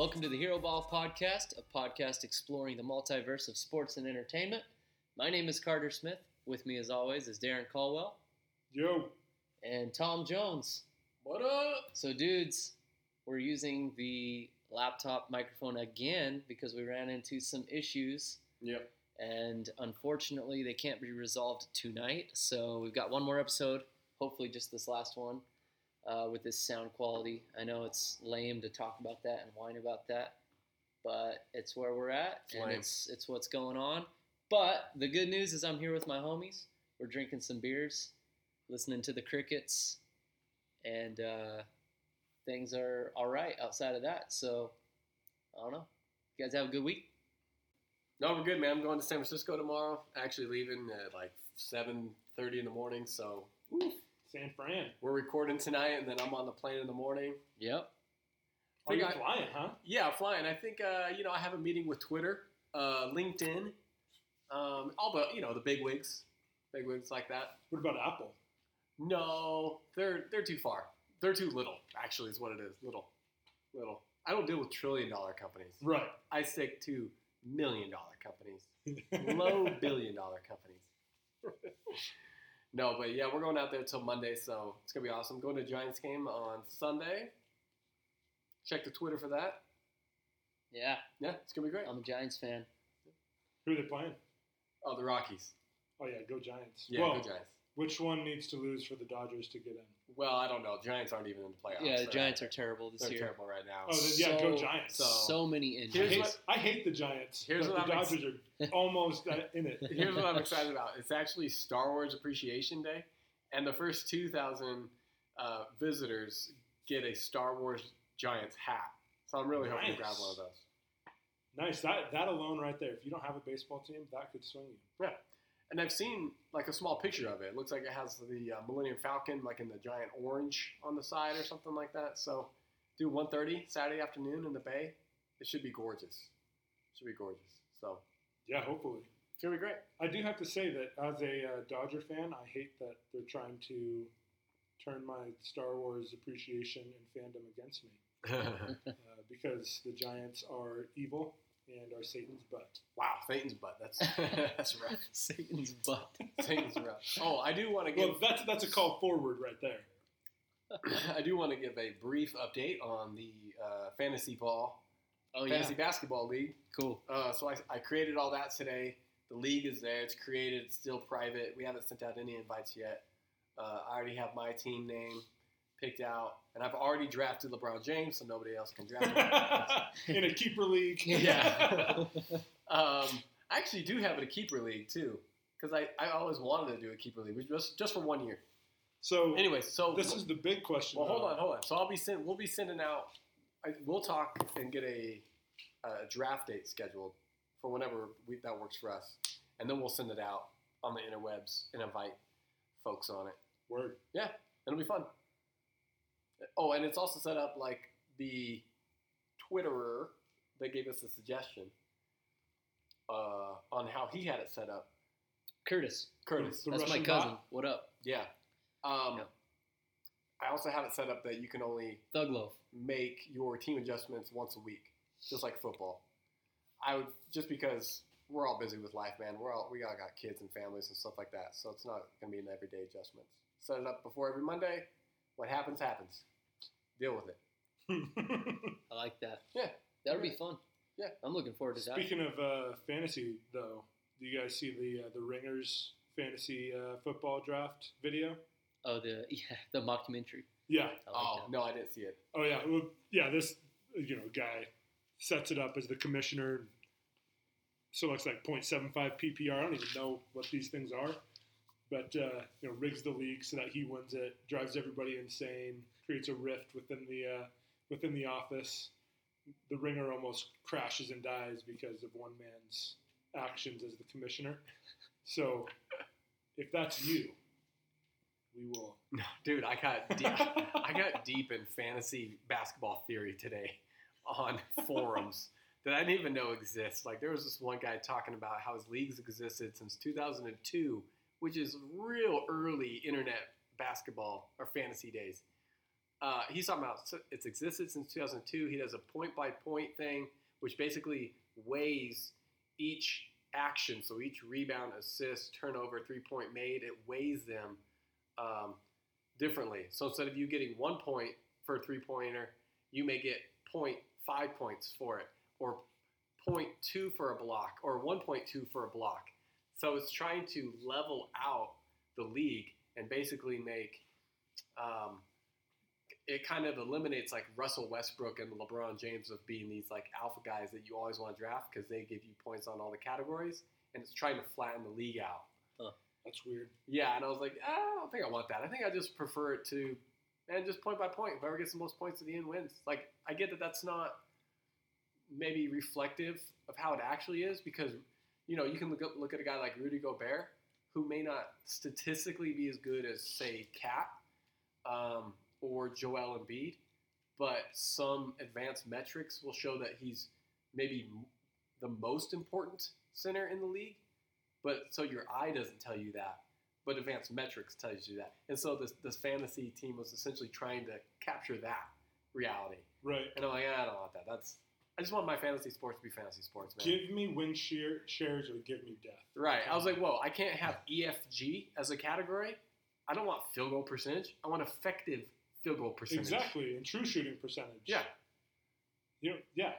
Welcome to the Hero Ball Podcast, a podcast exploring the multiverse of sports and entertainment. My name is Carter Smith. With me, as always, is Darren Caldwell Yo, and Tom Jones. what up? So, dudes, we're using the laptop microphone again because we ran into some issues, Yep. and unfortunately, they can't be resolved tonight. So, we've got one more episode, hopefully, just this last one. Uh, with this sound quality, I know it's lame to talk about that and whine about that, but it's where we're at, It's and lame. it's it's what's going on. But the good news is I'm here with my homies. We're drinking some beers, listening to the crickets, and uh, things are all right outside of that. So I don't know. You guys have a good week. No, we're good, man. I'm going to San Francisco tomorrow. Actually, leaving at like 7:30 in the morning. So San Fran. we're recording tonight, and then I'm on the plane in the morning. Yep. Oh, you're I- flying, huh? Yeah, flying. I think uh, you know I have a meeting with Twitter, uh, LinkedIn, um, all the you know the big wigs, big wigs like that. What about Apple? No, they're they're too far. They're too little. Actually, is what it is. Little, little. I don't deal with trillion dollar companies. Right. I stick to million dollar companies. low billion dollar companies. no, but yeah, we're going out there till Monday, so it's gonna be awesome. Going to Giants game on Sunday. Check the Twitter for that. Yeah. Yeah, it's gonna be great. I'm a Giants fan. Who are they playing? Oh, the Rockies. Oh yeah, go Giants. Yeah, well, good Giants. which one needs to lose for the Dodgers to get in? Well, I don't know. Giants aren't even in the playoffs. Yeah, the They're- Giants are terrible this They're year. terrible right now. Oh, then, yeah, go So- Giants. so- So many I, Here's injuries. what- I hate the Giants. Here's but what the I'm ex- are almost uh, in it. Here's what I'm excited about. It's actually Star Wars Appreciation Day, and the first 2,000 uh, visitors get a Star Wars Giants hat. So I'm really hoping to grab one of those. Nice. That that alone right there. If you don't have a baseball team, that could swing you. Yeah. And I've seen like a small picture of it. It looks like it has the uh, Millennium Falcon like in the giant orange on the side or something like that. So do 1:30 Saturday afternoon in the Bay. It should be gorgeous. Should be gorgeous. So Yeah, hopefully. it's gonna be great. I do have to say that as a uh, Dodger fan, I hate that they're trying to turn my Star Wars appreciation and fandom against me uh, because the Giants are evil and are Satan's butt. wow, Satan's butt. That's that's rough. Satan's butt. Satan's rough. Oh, I do want to give Well, that's that's a call forward right there. I do want to give a brief update on the uh, fantasy ball, Oh yeah. fantasy basketball league. Cool. Uh, so I, I created all that today. The league is there. It's created. It's still private. We haven't sent out any invites yet. Uh, I already have my team name picked out, and I've already drafted LeBron James, so nobody else can draft him. in a keeper league. Yeah. um, I actually do have a keeper league too, because I, I always wanted to do a keeper league, just just for one year. So Anyway, so this is the big question. Well, hold on, hold on. So I'll be send, we'll be sending out. I, we'll talk and get a, a draft date scheduled for whenever we, that works for us, and then we'll send it out on the interwebs and invite folks on it. Word. Yeah, it'll be fun. Oh, and it's also set up like the Twitterer that gave us a suggestion uh, on how he had it set up. Curtis. Curtis, The That's my cousin. bot? What up? yeah. Um, Yeah. I also have it set up that you can only Thug Loaf. make your team adjustments once a week, just like football. I would just because we're all busy with life, man. We're all we all got kids and families and stuff like that, so it's not gonna be an everyday adjustments. Set it up before every Monday. What happens happens. Deal with it. I like that. Yeah. that would be fun. Yeah. I'm looking forward to that. Speaking of uh, fantasy, though, do you guys see the uh, the Ringers fantasy uh, football draft video? Oh, the yeah, the mockumentary. Yeah. Oh that. no, I didn't see it. Oh yeah. Well, yeah. This you know guy sets it up as the commissioner. Selects like 0.75 PPR. I don't even know what these things are, but uh, you know rigs the league so that he wins it, drives everybody insane, creates a rift within the uh, within the office. The ringer almost crashes and dies because of one man's actions as the commissioner. So if that's you, we will. No, dude, I got deep, I got deep in fantasy basketball theory today on forums that I didn't even know exist. Like there was this one guy talking about how his leagues existed since 2002, which is real early internet basketball or fantasy days. Uh, he's talking about it's existed since 2002. He does a point by point thing, which basically weighs each action. So each rebound, assist, turnover, three point made, it weighs them um, differently. So instead of you getting one point for a three pointer, you may get 0.5 points for it, or 0.2 for a block, or 1.2 for a block. So it's trying to level out the league and basically make um, it kind of eliminates like Russell Westbrook and LeBron James of being these like alpha guys that you always want to draft because they give you points on all the categories, and it's trying to flatten the league out. That's weird. Yeah, and I was like, "Ah, I don't think I want that. I think I just prefer it to, and just point by point. Whoever gets the most points at the end wins. Like, I get that that's not maybe reflective of how it actually is because, you know, you can look, up, look at a guy like Rudy Gobert who may not statistically be as good as, say, KAT um, or Joel Embiid, but some advanced metrics will show that he's maybe the most important center in the league. But so your eye doesn't tell you that, but advanced metrics tells you that. And so this this fantasy team was essentially trying to capture that reality. Right. And I'm like, "Ah, I don't want that. That's I just want my fantasy sports to be fantasy sports, man. Give me win share, shares or give me death. Right. I was like, whoa, I can't have EFG as a category. I don't want field goal percentage. I want effective field goal percentage. Exactly, and true shooting percentage. Yeah. You know, yeah.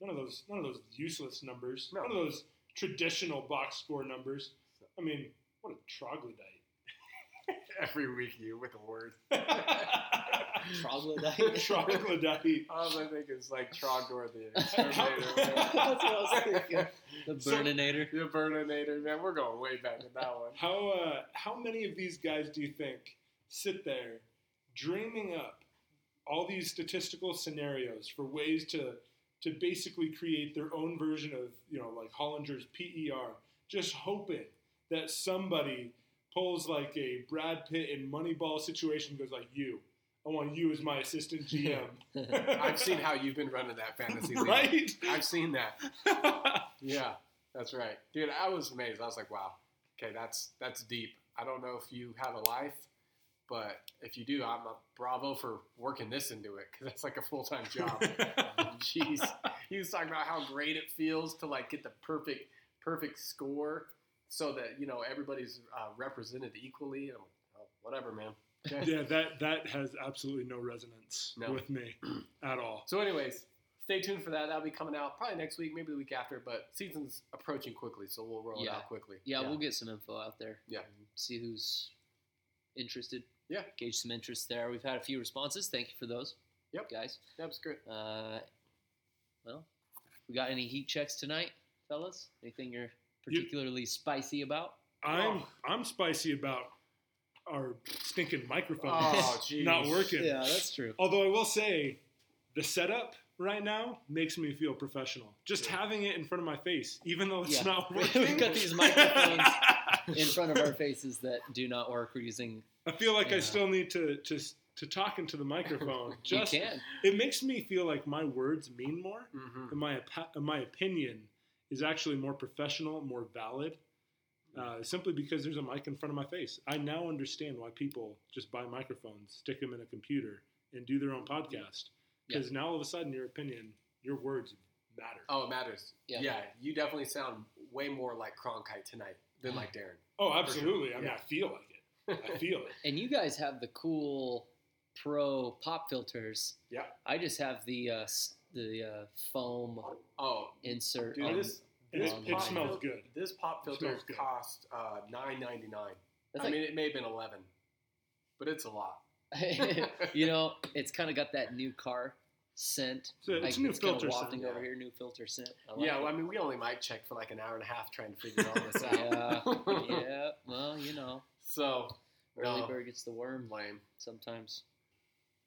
None of those, none of those useless numbers. No. None of those traditional box score numbers. I mean, what a troglodyte. Every week you with a word. Troglodyte. troglodyte. All I think is like Trogdor the That's what I was thinking. The So- Burninator. the Burninator, man. We're going way back with that one. How uh, how many of these guys do you think sit there dreaming up all these statistical scenarios for ways to to basically create their own version of you know like Hollinger's PER, just hoping that somebody pulls like a Brad Pitt in Moneyball situation and goes like you. I want you as my assistant GM. I've seen how you've been running that fantasy league. right. I've seen that. Yeah, that's right, dude. I was amazed. I was like, wow. Okay, that's that's deep. I don't know if you have a life, but if you do, I'm a bravo for working this into it because that's like a full time job. Jeez, he was talking about how great it feels to like get the perfect perfect score so that you know everybody's uh, represented equally. And I'm like, oh, whatever, man. Okay. yeah, that that has absolutely no resonance No. with me at all. So, anyways, stay tuned for that. That'll be coming out probably next week, maybe the week after. But season's approaching quickly, so we'll roll it Yeah. out quickly. Yeah, we'll get some info out there. Yeah. See who's interested. Yeah. Gauge some interest there. We've had a few responses. Thank you for those. Yep. Guys. That's great. Uh, well, we got any heat checks tonight, fellas? Anything you're You- particularly spicy about? I'm Oh. I'm spicy about our stinking microphone Oh, not working. Yeah, that's true. Although I will say, the setup right now makes me feel professional. Just Yeah. having it in front of my face, even though it's Yeah. not working. We've got these microphones in front of our faces that do not work. We're using. I feel like Yeah. I still need to to to talk into the microphone. Just you can. it makes me feel like my words mean more, Mm-hmm. and my and my opinion is actually more professional, more valid. Uh, simply because there's a mic in front of my face. I now understand why people just buy microphones, stick them in a computer, and do their own podcast. Because now all of a sudden, your opinion, your words matter. Oh, it matters. Yeah. Yeah. you definitely sound way more like Cronkite tonight than like Darren. Oh, absolutely. I mean, Yeah. I feel like it. I feel it. And you guys have the cool pro pop filters. Yeah. I just have the uh, the uh, foam Oh, insert. dude, on- this It, this on it smells good. This pop It filter cost uh, nine ninety nine. That's I like- mean, it may have been eleven, but it's a lot. you know, it's kind of got that new car scent. It's a- it's Like, new kinda filter scent, wafting yeah. over here, new filter scent. I like yeah, well, I mean, we only might check for like an hour and a half trying to figure all this out. yeah, yeah. Well, you know, So, early no, bird gets the worm lame. sometimes.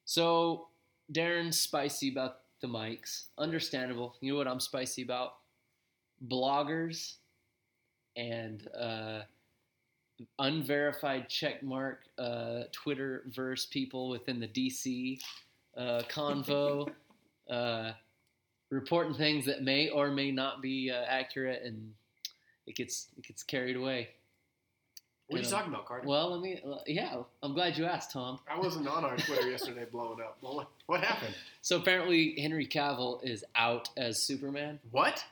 So, Darren's spicy about the mics. Understandable. You know what I'm spicy about? Bloggers and uh, unverified checkmark uh, Twitter verse people within the DC uh, convo uh, reporting things that may or may not be uh, accurate, and it gets it gets carried away. What are you know, talking about, Carter? Well, let me. Yeah, I'm glad you asked, Tom. I wasn't on our Twitter yesterday blowing up. Well, what, what happened? So apparently, Henry Cavill is out as Superman. What?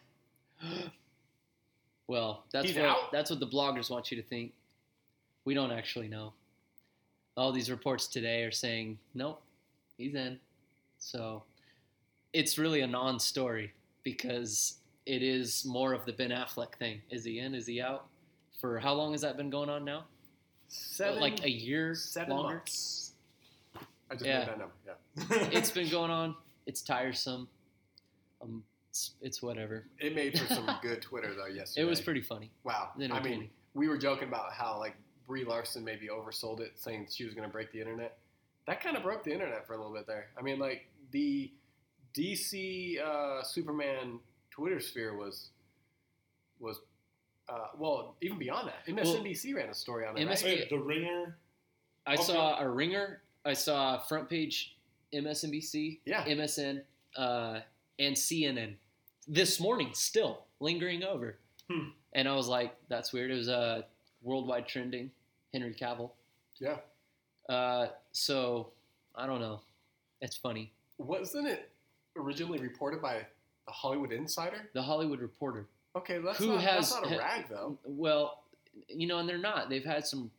Well, that's He's what out? that's what the bloggers want you to think. We don't actually know. All these reports today are saying nope, he's in. So it's really a non-story because it is more of the Ben Affleck thing. Is he in? Is he out? For how long has that been going on now? Seven, like a year seven longer. months. I just Yeah. made that number. Yeah. It's been going on. It's tiresome. Um, it's, it's whatever. It made for some good Twitter though yesterday. It was pretty funny. Wow. I mean, we were joking about how like Brie Larson maybe oversold it, saying she was going to break the internet. That kind of broke the internet for a little bit there. I mean, like the DC uh, Superman Twitter sphere was was uh, well even beyond that. MSNBC ran a story on it. MS right? Hey, the ringer. I Okay. saw a ringer. I saw front page MSNBC, Yeah. MSN, uh, and CNN this morning. Still lingering over, Hmm. and I was like, "That's weird." It was uh, worldwide trending. Henry Cavill. Yeah. Uh, so I don't know. It's funny. Wasn't it originally reported by the Hollywood Insider? The Hollywood Reporter. Okay, that's Who not has- that's not a rag though. Well, you know, and they're not. They've had some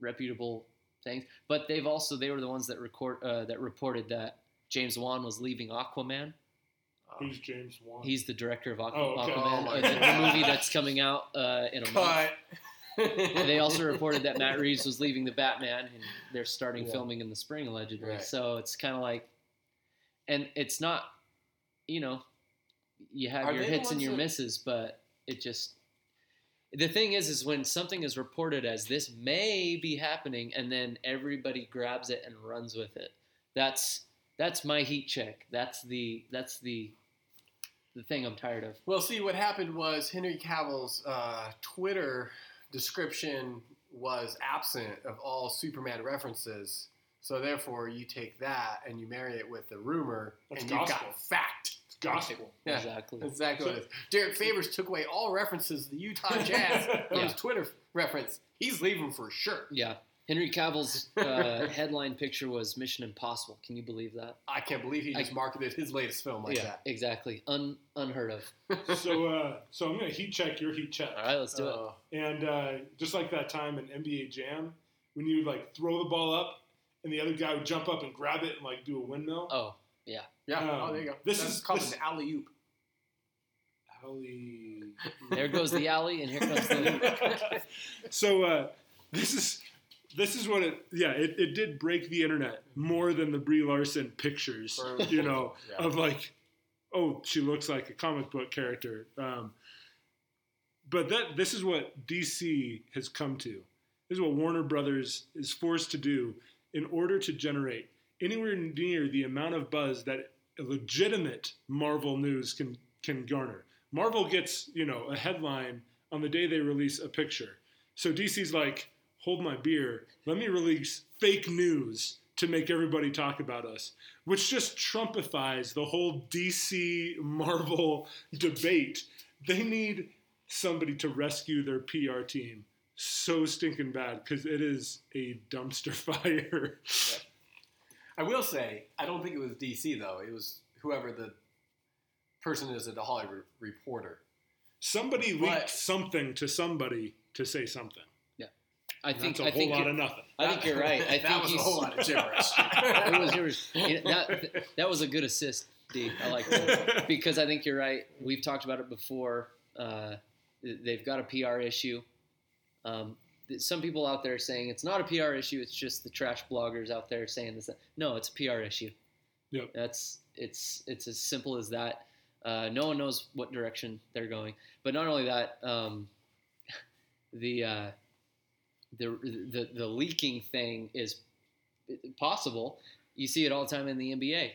reputable things, but they've also they were the ones that record uh, that reported that James Wan was leaving Aquaman. Who's James Wan? He's the director of Aqu- Oh, okay. Aquaman, Oh my uh, the, the movie that's coming out uh, in a month. And they also reported that Matt Reeves was leaving the Batman, and they're starting Yeah. filming in the spring allegedly. Right. So it's kind of like, and it's not, you know, you have Are your hits and your that- misses, but it just. The thing is, is when something is reported as this may be happening, and then everybody grabs it and runs with it. That's that's my heat check. That's the that's the the thing I'm tired of. Well, see, what happened was Henry Cavill's uh, Twitter description was absent of all Superman references. So therefore, you take that and you marry it with the rumor, That's and you've gospel. got fact. It's gospel. Yeah, Exactly. exactly what it is. Derrick Favors took away all references to the Utah Jazz from his Twitter reference. He's leaving for sure. Yeah. Henry Cavill's uh, headline picture was Mission Impossible. Can you believe that? I can't believe he I- just marketed his latest film like yeah, exactly. Un- unheard of. so, uh, so I'm gonna heat check your heat check. All right, let's do it. Uh, And uh, just like that time in NBA Jam, when you would like throw the ball up, and the other guy would jump up and grab it and like do a windmill. Oh, yeah. Um, oh, there you go. this That's is- called this- an alley oop. Holy. there goes the alley, and here comes the. so uh, this is this is what it. Yeah, it, it did break the internet more than the Brie Larson pictures. You know, Yeah. of like, oh, she looks like a comic book character. Um, but that this is what DC has come to. This is what Warner Brothers is forced to do in order to generate anywhere near the amount of buzz that legitimate Marvel news can can garner. Marvel gets, you know, a headline on the day they release a picture. So DC's like, hold my beer, let me release fake news to make everybody talk about us, which just trumpifies the whole DC Marvel debate. They need somebody to rescue their PR team so stinking bad because it is a dumpster fire. I will say, I don't think it was DC though. It was whoever the person is at the Hollywood Reporter. somebody leaked But- something to somebody to say something. I think. That's a I think. whole lot of nothing. I think you're right. I that think was he's. a whole lot of gibberish. it was. You know, that, that was a good assist, D. I like that because I think you're right. We've talked about it before. Uh, they've got a PR issue. Um, some people out there are saying it's not a PR issue. It's just the trash bloggers out there saying this. No, it's a PR issue. Yep. That's it's it's as simple as that. Uh, no one knows what direction they're going. But not only that, um, the uh, the the the leaking thing is possible. You see it all the time in the NBA.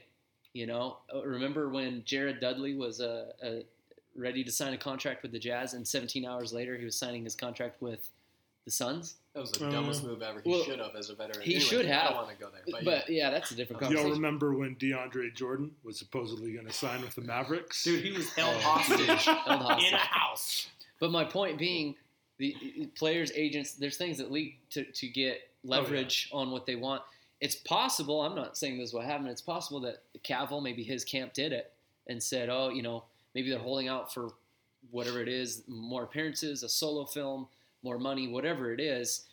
You know, Uh, remember when Jared Dudley was uh, uh, ready to sign a contract with the Jazz, and 17 hours later, he was signing his contract with the Suns. That was the Uh, dumbest move ever. He well, should have as a veteran. he Anyway, should I have. don't want to go there. But, But, yeah. yeah, that's a different conversation. Y'all conversation. remember when DeAndre Jordan was supposedly going to sign with the Mavericks? dude, he was held Oh, hostage held hostage. in a house. But my point being, the players, agents, there's things that leak to, to get leverage on what they want. It's possible. I'm not saying this is what happened. It's possible that Cavill, maybe his camp did it and said, oh, you know, maybe they're holding out for whatever it is, more appearances, a solo film, more money, whatever it is.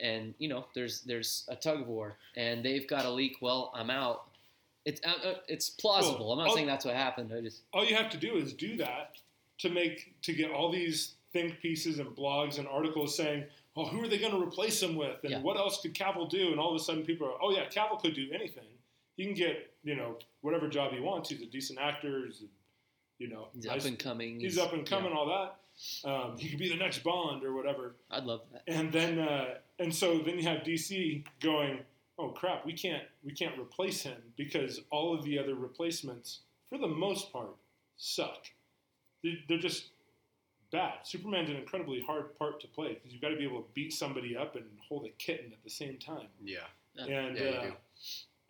And you know, there's there's a tug of war, and they've got a leak. Well, I'm out. It's uh, uh, it's plausible. Well, I'm not I'll- saying that's what happened. I just all you have to do is do that to make to get all these think pieces and blogs and articles saying, well, who are they going to replace him with? And Yeah. what else could Cavill do?" And all of a sudden, people are, "Oh yeah, Cavill could do anything. He can get you know whatever job he wants. He's a decent actor. He's a, you know he's nice- up and coming. he's up and coming. All that. Um, he could be the next Bond or whatever." I'd love that. And then uh, and so then you have DC going, oh crap, we can't we can't replace him because all of the other replacements, for the most part, suck. They're just bad. Superman's an incredibly hard part to play because you've got to be able to beat somebody up and hold a kitten at the same time. Yeah. And Yeah, uh,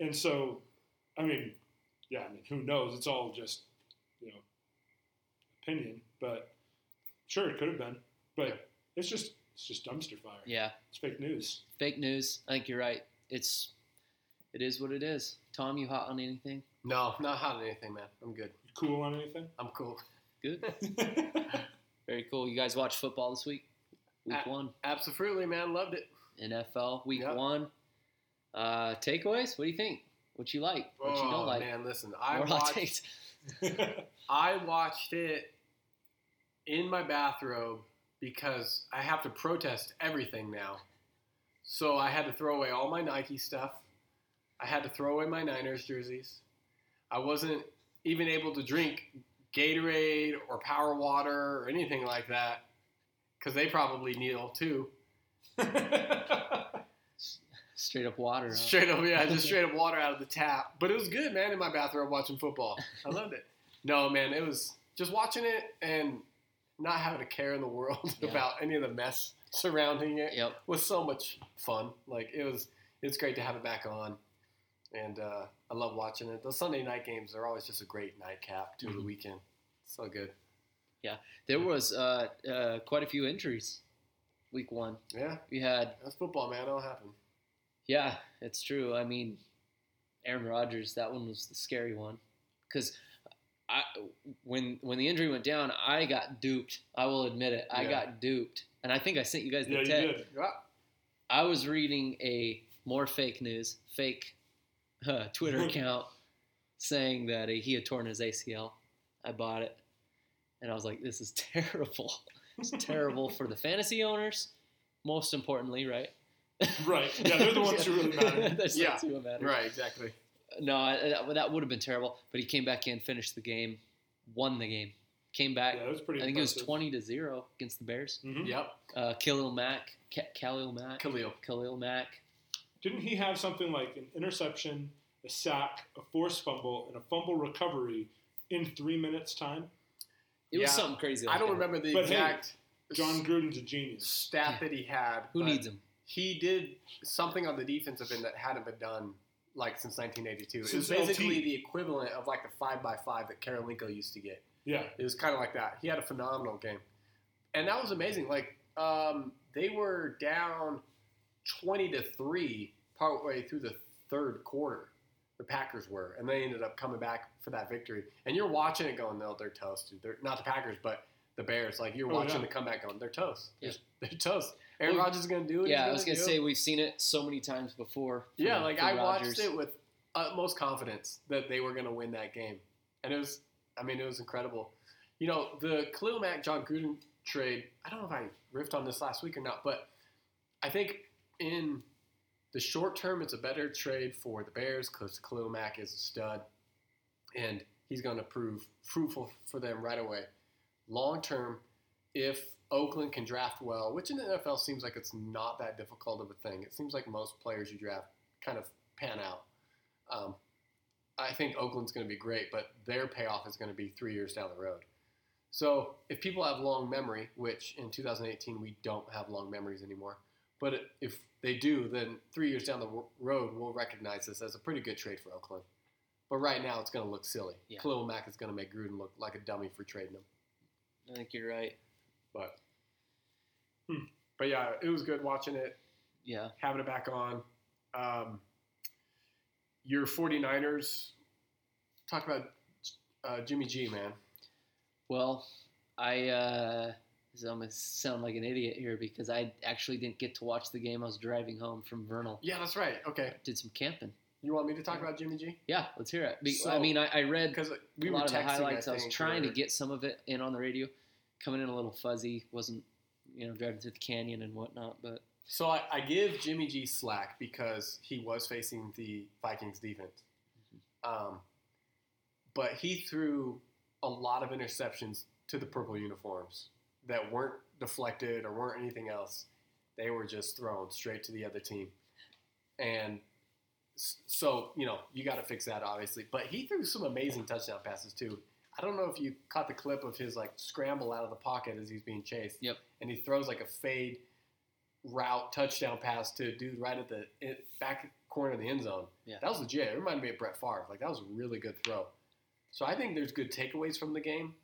and so, I mean, yeah, I mean, who knows? It's all just you know opinion, but sure, it could have been, but it's just it's just dumpster fire. Yeah, It's fake news. fake news. I think you're right. It's it is what it is. Tom, you hot on anything? No, not hot on anything, man. I'm good. You cool on anything? I'm cool. Good. Very cool. You guys watch football this week? Week Uh, one. Absolutely, man. Loved it. NFL week Yep. one. Uh, takeaways? What do you think? What you like? What you oh don't like? man, listen. I More watched. I watched it in my bathrobe because I have to protest everything now. So I had to throw away all my Nike stuff. I had to throw away my Niners jerseys. I wasn't even able to drink Gatorade or Power Water or anything like that because they probably kneel too. Straight up water. huh? Straight up, yeah, just straight up water out of the tap. But it was good, man, in my bathrobe watching football. I loved it. No, man, it was just watching it and not having a care in the world Yeah. about any of the mess surrounding it Yep. was so much fun. Like it was, it's great to have it back on, and uh, I love watching it. Those Sunday night games are always just a great nightcap to the Mhm. weekend. So good. Yeah, there was uh, uh, quite a few injuries week one. Yeah, We had that's football, man. It'll happen. Yeah, it's true. I mean, Aaron Rodgers, that one was the scary one because I when when the injury went down, I got duped. I will admit it. I Yeah. got duped, and I think I sent you guys the yeah, you text. did. Yeah. I was reading a more fake news, fake uh, Twitter account saying that he had torn his ACL. I bought it, and I was like, "This is terrible. It's terrible for the fantasy owners, most importantly, right? Right. Yeah, they're the ones who really matter. That's Yeah. that's who matters. Right. Exactly. No, I- that, that would have been terrible. But he came back in, finished the game, won the game, came back. Yeah, that was pretty I think it was twenty to zero against the Bears. Mhm. Yep. Uh, Khalil Mack, Ka- Khalil Mack, Khalil. Khalil Mack. Didn't he have something like an interception, a sack, a forced fumble, and a fumble recovery in three minutes time? It was Yeah. something crazy. I don't that. remember the But hey, exact Jon Gruden's a genius. stat that he had. Who needs him? He did something on the defensive end that hadn't been done like since 1982. It was basically LT. the equivalent of like the five by five that Kirilenko used to get. Yeah. It was kind of like that. He had a phenomenal game, and that was amazing. Like um, they were down 20 to three partway through the third quarter. The Packers were, and they ended up coming back for that victory. And you're watching it going, no, they're toast. They're not the Packers, but the Bears. Like you're Oh, watching yeah. the comeback going, they're toast. Yeah. They're, they're toast. Aaron Well, Rodgers is going to do it. Yeah, I was gonna do say we've seen it so many times before. yeah, like I Rodgers. watched it with utmost confidence that they were going to win that game, and it was, I mean, it was incredible. You know, the Khalil Mack Jon Gruden trade. I don't know if I riffed on this last week or not, but I think in the short term, it's a better trade for the Bears because Khalil Mack is a stud, and he's going to prove fruitful for them right away. Long term, if Oakland can draft well, which in the NFL seems like it's not that difficult of a thing. It seems like most players you draft kind of pan out. Um, I think Oakland's going to be great, but their payoff is going to be three years down the road. So if people have long memory, which in 2018 we don't have long memories anymore, but if they do, then three years down the road we'll recognize this as a pretty good trade for Oakland. But right now it's going to look silly. Yeah. Khalil Mack is going to make Gruden look like a dummy for trading him. I think you're right. But but yeah, it was good watching it, Yeah. having it back on. Um, your 49ers, talk about uh, Jimmy G, man. Well, I uh, so I'm gonna sound like an idiot here because I actually didn't get to watch the game. I was driving home from Vernal. Yeah, that's right. Okay. Did some camping. You want me to talk about Jimmy G? Yeah, let's hear it. Be- I mean, I, I read Because we a were lot of the highlights. I, was trying to get some of it in on the radio, coming in a little fuzzy. wasn't you know driving through the canyon and whatnot, but So I, I give Jimmy G slack because he was facing the Vikings defense. Um, but he threw a lot of interceptions to the purple uniforms that weren't deflected or weren't anything else. They were just thrown straight to the other team. And so, you know, you got to fix that, obviously. But he threw some amazing touchdown passes, too. I don't know if you caught the clip of his like scramble out of the pocket as he's being chased. Yep. And he throws like a fade route touchdown pass to a dude right at the back corner of the end zone. Yeah. That was legit. It reminded me of Brett Favre. Like that was a really good throw. So I think there's good takeaways from the game.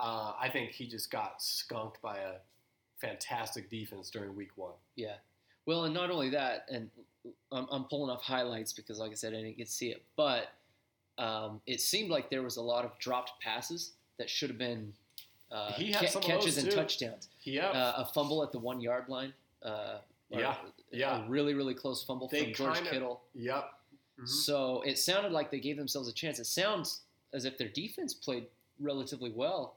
Uh, I think he just got skunked by a fantastic defense during week one. Yeah. Well, and not only that, and I'm, I'm pulling off highlights because, like I said, I didn't get to see it, but um, it seemed like there was a lot of dropped passes that should have been uh, He had ca- some catches and touchdowns. Yep. Uh, a fumble at the one yard line. Uh, Yeah, yeah. A really, really close fumble They from George kinda- Kittle. yep. Mhm. So it sounded like they gave themselves a chance. It sounds as if their defense played relatively well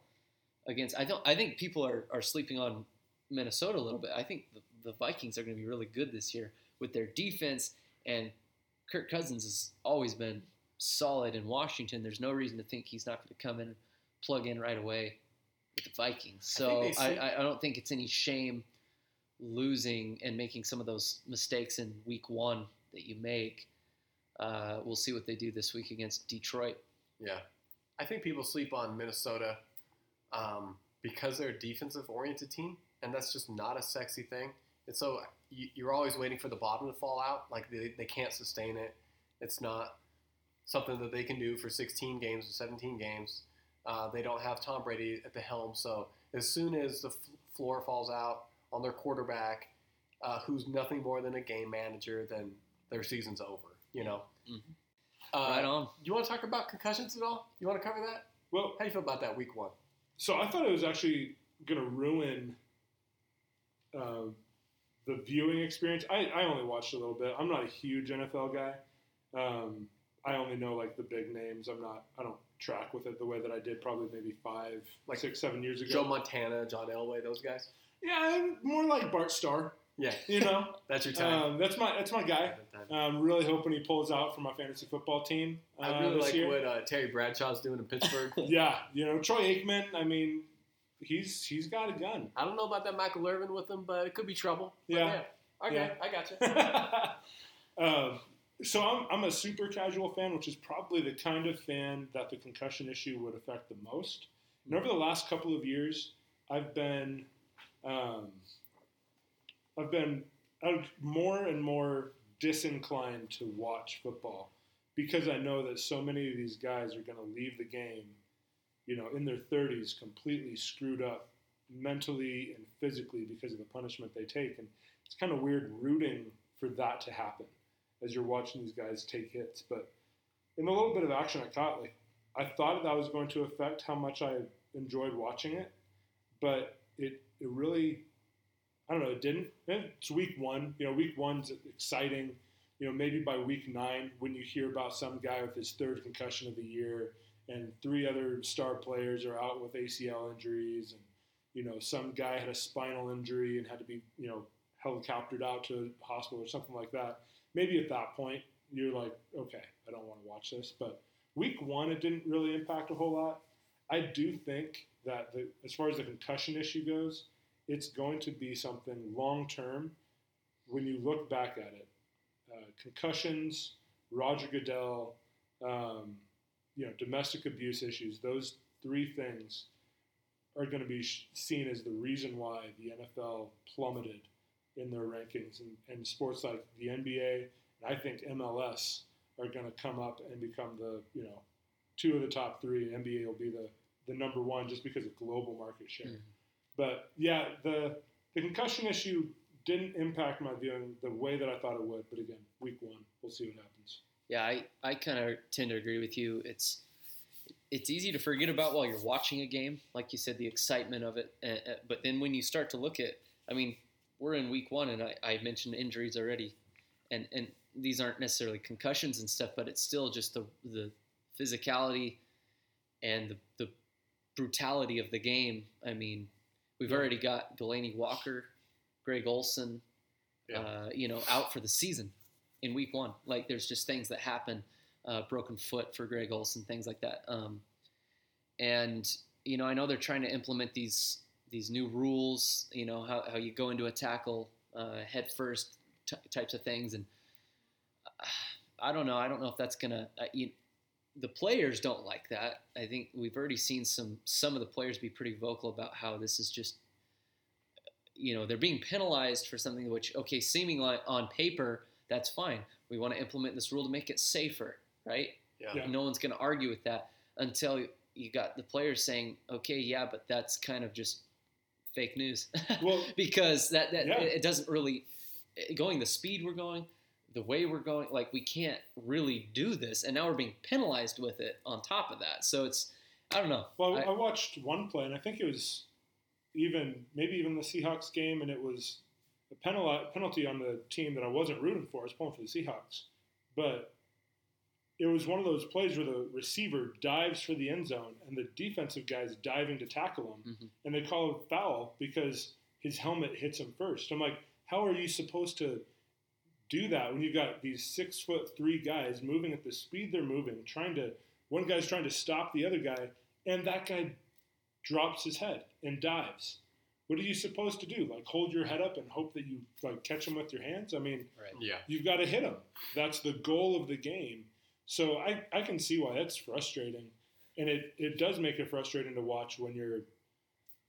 against. I don't. I think people are, are sleeping on Minnesota a little bit. I think the, the Vikings are going to be really good this year with their defense and Kirk Cousins has always been solid in Washington. There's no reason to think he's not going to come in and plug in right away with the Vikings. So I, I, I don't think it's any shame losing and making some of those mistakes in week one that you make. Uh, we'll see what they do this week against Detroit. Yeah. I think people sleep on Minnesota um, because they're a defensive oriented team, and that's just not a sexy thing. And so you, you're always waiting for the bottom to fall out. Like they, they can't sustain it. It's not something that they can do for 16 games or 17 games. Uh, they don't have Tom Brady at the helm. So as soon as the f- floor falls out on their quarterback, uh, who's nothing more than a game manager, then their season's over. You know. Mhm. Uh, right on. you want to talk about concussions at all? You want to cover that? Well, How do you feel about that week one? So I thought it was actually going to ruin uh, the viewing experience. I, I only watched a little bit. I'm not a huge NFL guy. Um, I only know like the big names. I'm not. I don't track with it the way that I did probably maybe five, Like six, seven years ago. Joe Montana, John Elway, those guys. yeah, more like Bart Starr. Yeah, You know, that's your time. um, that's my that's my guy. I'm really hoping he pulls out for my fantasy football team. Uh, I really like year. what uh, Terry Bradshaw's doing in Pittsburgh. Yeah, you know Troy Aikman. I mean, he's he's got a gun. I don't know about that Michael Irvin with him, but it could be trouble. Yeah. Okay, Yeah. I got you. um, so I'm, I'm a super casual fan, which is probably the kind of fan that the concussion issue would affect the most. And over the last couple of years, I've been um, I've been I've more and more disinclined to watch football because I know that so many of these guys are going to leave the game, you know, in their 30s completely screwed up mentally and physically because of the punishment they take. And it's kind of weird rooting for that to happen as you're watching these guys take hits. But in the little bit of action I caught, like I thought that was going to affect how much I enjoyed watching it, but it it really I don't know, it didn't. Eh, it's week one. You know, week one's exciting. You know, maybe by week nine, when you hear about some guy with his third concussion of the year, and three other star players are out with ACL injuries, and you know, some guy had a spinal injury and had to be, you know, helicoptered out to a hospital or something like that. Maybe at that point, you're like, okay, I don't want to watch this. But week one, it didn't really impact a whole lot. I do think that the, as far as the concussion issue goes, it's going to be something long term when you look back at it. Uh, concussions, Roger Goodell, um, you know, domestic abuse issues, those three things are going to be sh- seen as the reason why the NFL plummeted in their rankings, and, and sports like the NBA and I think MLS are going to come up and become the you know two of the top three. NBA will be the the number one just because of global market share. Mhm. But yeah, the the concussion issue didn't impact my viewing the way that I thought it would. But again, week one, we'll see what happens. Yeah, I, I kind of tend to agree with you. It's it's easy to forget about while you're watching a game, like you said, the excitement of it. Uh, uh, but then when you start to look at, I mean, we're in week one, and I, I mentioned injuries already, and and these aren't necessarily concussions and stuff, but it's still just the the physicality and the, the brutality of the game. I mean, we've Yeah. already got Delanie Walker, Greg Olsen, Yeah. uh, you know, out for the season in week one. Like there's just things that happen, uh, broken foot for Greg Olsen, things like that. Um, and you know, I know they're trying to implement these these new rules. You know how, how you go into a tackle uh, head first t- types of things, and uh, I don't know. I don't know if that's gonna. Uh, you, the players don't like that. I think we've already seen some some of the players be pretty vocal about how this is just you know they're being penalized for something which okay seemingly on paper that's fine we want to implement this rule to make it safer right Yeah. Yeah. no one's going to argue with that until you got the players saying okay yeah but that's kind of just fake news Well, because that, that Yeah. it doesn't really going the speed we're going the way we're going like we can't really do this and now we're being penalized with it on top of that so it's i don't know Well, I- I, watched one play, and I think it was even maybe even the Seahawks game, and it was a penalty penalty on the team that I wasn't rooting for. I was pulling for the Seahawks, but it was one of those plays where the receiver dives for the end zone, and the defensive guy's diving to tackle him, Mhm. and they call a foul because his helmet hits him first. I'm like, how are you supposed to? Do that when you've got these six foot three guys moving at the speed they're moving, trying to one guy's trying to stop the other guy, and that guy drops his head and dives. What are you supposed to do? Like hold your head up and hope that you like catch him with your hands? I mean, right Yeah. you've got to hit him. That's the goal of the game. So I, I can see why that's frustrating. And it, it does make it frustrating to watch when you're,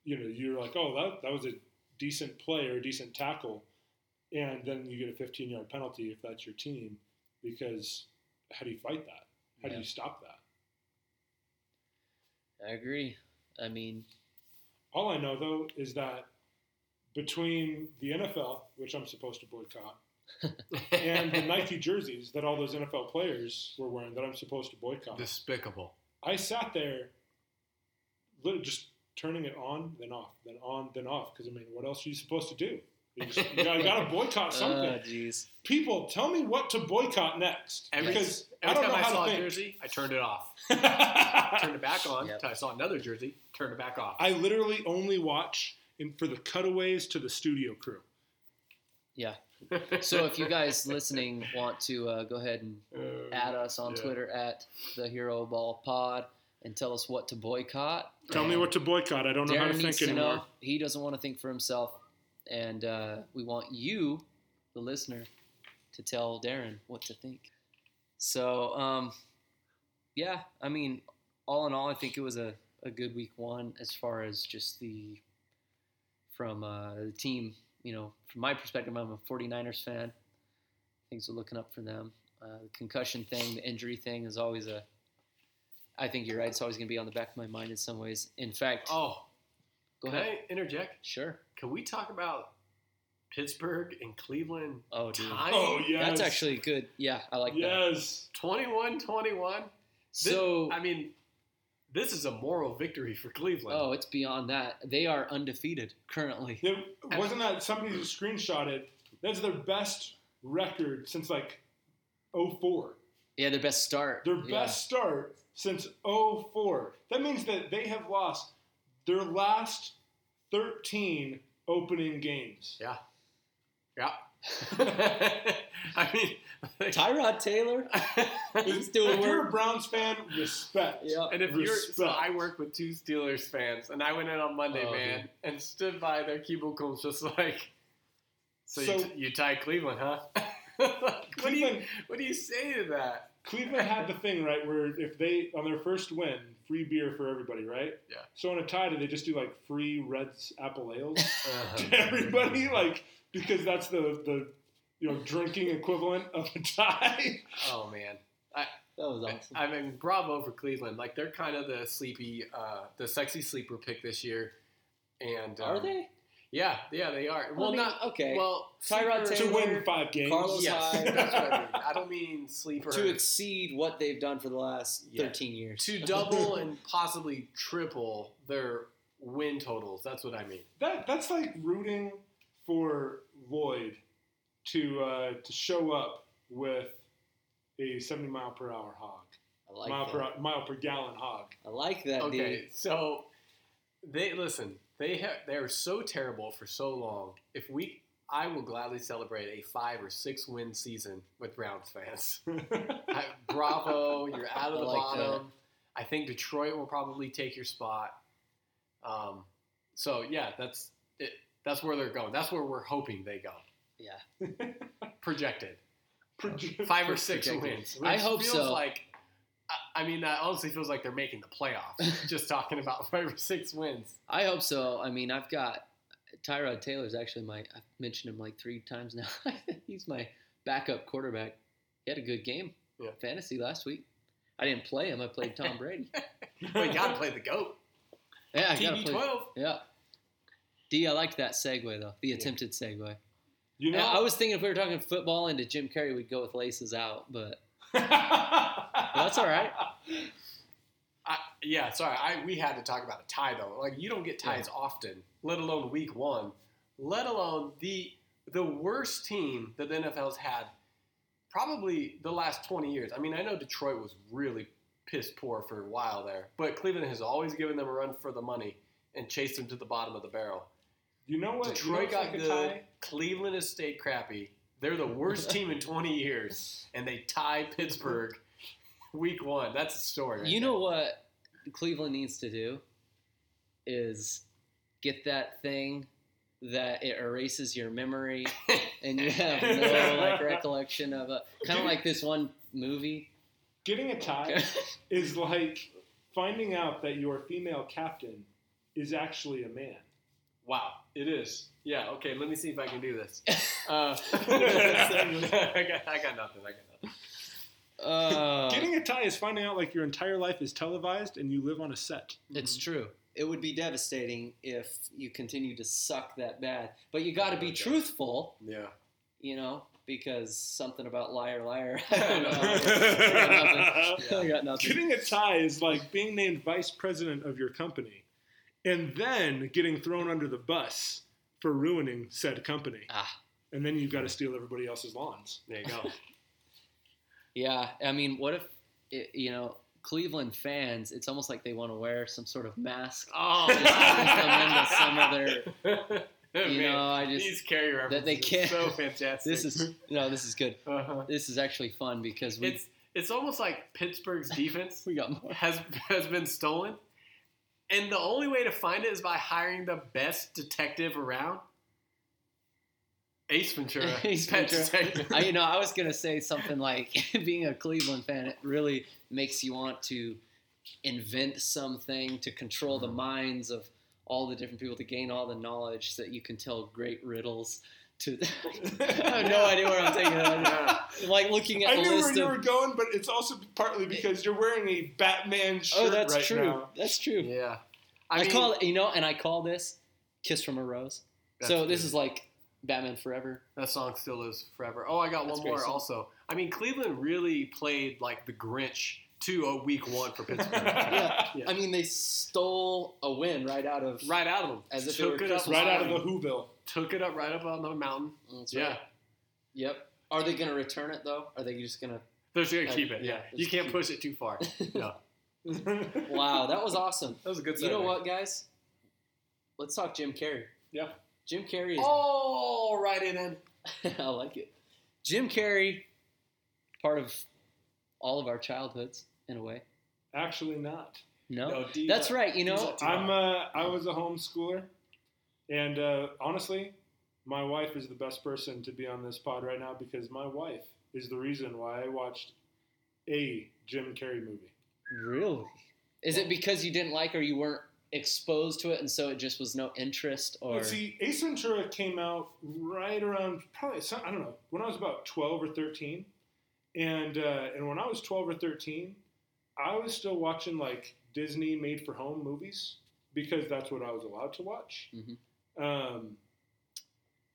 you know, you're like, oh, that, that was a decent play or a decent tackle. And then you get a 15 yard penalty if that's your team. Because how do you fight that? How do you stop that? i agree i mean All I know though is that between the NFL, which I'm supposed to boycott, and the Nike jerseys that all those NFL players were wearing that I'm supposed to boycott, Despicable. I sat there, literally just turning it on, then off, then on, then off. Because I mean, what else are you supposed to do? You, just, you gotta, gotta boycott something. uh, jeez People, tell me what to boycott next. Every, because every I don't time know I how saw to a think. jersey, I turned it off. turned it back on Yep. I saw another jersey, turned it back off. I literally only watch in, for the cutaways to the studio crew. yeah so if you guys listening want to uh, go ahead and Uh, add us on yeah. Twitter at the Hero Ball Pod and tell us what to boycott. Tell me what to boycott. I don't know how to think to anymore. know. He doesn't want to think for himself, and uh, we want you, the listener, to tell Darren what to think. So, um, yeah, I mean, all in all, I think it was a, a good week one as far as just the from uh, the team. You know, from my perspective, I'm a 49ers fan. Things are looking up for them. Uh, the concussion thing, the injury thing is always a. I think you're right. It's always going to be on the back of my mind in some ways. In fact, Oh, go can ahead. I interject? Sure. Can we talk about Pittsburgh and Cleveland Oh, dude. tying Oh, yes. That's actually good. Yeah, I like that. yes. 21-21? So, I mean, this is a moral victory for Cleveland. oh, it's beyond that. They are undefeated currently. It, wasn't that somebody who screenshotted? That's their best record since like 04. Yeah, their best start. Their Yeah. best start since 04. That means that they have lost their last 13 opening games. Yeah. Yeah. I mean, like- Tyrod Taylor. He's doing if you're a. Browns fan, respect. Yeah. And if you're, so I work with two Steelers fans, and I went in on Monday, Oh, man, dude. and stood by their cubicles just like, so, So- you, t- you tied Cleveland, huh? Like, what, do you, what do you say to that? Cleveland had the thing right where if they on their first win, free beer for everybody, right? Yeah. So in a tie, do they just do like free Reds apple ales Uh-huh. to everybody, like because that's the the you know drinking equivalent of a tie? oh man, That was awesome. I mean, bravo for Cleveland. Like they're kind of the sleepy, uh, the sexy sleeper pick this year. And Are um, they? Yeah, yeah, they are. Well, Well, I mean, not okay. Well, Tyrod sleeper- to Taylor, win five games. Carlos Yes, Hyde. that's what I mean. I don't mean sleeper. to exceed what they've done for the last Yeah. 13 years. to double and possibly triple their win totals. That's what I mean. That that's like rooting for Lloyd to uh, to show up with a 70 mile per hour hog, I like mile that. per mile per gallon hog. I like that, Okay, dude. so they listen. They ha- they are so terrible for so long. If we, I will gladly celebrate a five or six win season with Browns fans. I, bravo, you're out of I the like bottom. I think Detroit will probably take your spot. Um, so yeah, that's it. That's where they're going. That's where we're hoping they go. Yeah. Projected Proje- five or six Projected. wins. I hope feels so. Like, I, mean, that honestly feels like they're making the playoffs. just talking about five or six wins. I hope so. I mean, I've got Tyrod Taylor's actually my. I've mentioned him like three times now. He's my backup quarterback. He had a good game, Yeah. fantasy last week. I didn't play him. I played Tom Brady. But you got to play the goat. Yeah, I gotta play. twelve. Yeah. D, I liked that segue though. The attempted segue. You know, Now, I was thinking if we were talking football into Jim Carrey, we'd go with laces out, but that's all right. I, yeah, sorry. I we had to talk about a tie though. Like you don't get ties often, let alone week one, let alone the the worst team that the NFL's had probably the last twenty years. I mean, I know Detroit was really piss poor for a while there, but Cleveland has always given them a run for the money and chased them to the bottom of the barrel. you know what? you know Detroit got like a good. tie? Cleveland has stayed crappy. They're the worst team in 20 years, and they tie Pittsburgh week one. That's a story. Right You know what Cleveland needs to do is get that thing that it erases your memory and you have no like recollection of a kind of like this one movie. Getting a tie is like finding out that your female captain is actually a man. wow, it is. Yeah. Okay. Let me see if I can do this. Uh, I got. I got nothing. I got nothing. Uh, Getting a tie is finding out like your entire life is televised and you live on a set. it's true. It would be devastating if you continue to suck that bad. But you got to be Okay. truthful, Yeah. you know, because something about liar, liar. I don't know. I got. I got nothing. Getting a tie is like being named vice president of your company and then getting thrown under the bus for ruining said company. Ah. And then you've got to steal everybody else's lawns. There you go. Yeah, I mean, what if it, you know Cleveland fans? It's almost like they want to wear some sort of mask. Oh, Just to come into some other. You Man, know, I just these Carrey references that they can't- so fantastic. This is no, this is good. uh-huh. This is actually fun because we it's it's almost like Pittsburgh's defense we got more. has has been stolen, and the only way to find it is by hiring the best detective around. Ace Ventura. Ace Ventura. I, you know, I was gonna say something like being a Cleveland fan. It really makes you want to invent something to control Mm-hmm. the minds of all the different people to gain all the knowledge so that you can tell great riddles. To I have no idea where I'm taking it. Yeah. Like looking at I the knew where you of. were going, but it's also partly because you're wearing a Batman oh, shirt oh, that's right true. now. That's true. Yeah. I, mean, call it, you know, and I call this "Kiss from a Rose." So That's this good. is like Batman Forever. That song still is forever. Oh, I got That's one more song. also. I mean, Cleveland really played like the Grinch to a week one for Pittsburgh. Yeah. Yeah. I mean, they stole a win right out of. right out of them. As if it took were it up right out of high. the Whoville. Took it up right up on the mountain. That's Yeah. Yep. Are they going to return it though? Are they just going to? They're just gonna Uh, keep it. yeah, Yeah. You can't push it too far. No. Wow, that was awesome. That was a good You know what, guys? Let's talk Jim Carrey. Yeah. Jim Carrey is. Oh, right in. in. I like it. Jim Carrey, part of all of our childhoods in a way. Actually, not. No, No, D- that's right. You know, I'm. God. Uh, I was a homeschooler, and uh, honestly, my wife is the best person to be on this pod right now because my wife is the reason why I watched a Jim Carrey movie. really, Is it because you didn't like or you weren't exposed to it, and so it just was no interest? Or Let's see, Ace Ventura came out right around probably I don't know when I was about twelve or thirteen, and uh, and when I was twelve or thirteen, I was still watching like Disney made for home movies because that's what I was allowed to watch. Mhm. Um,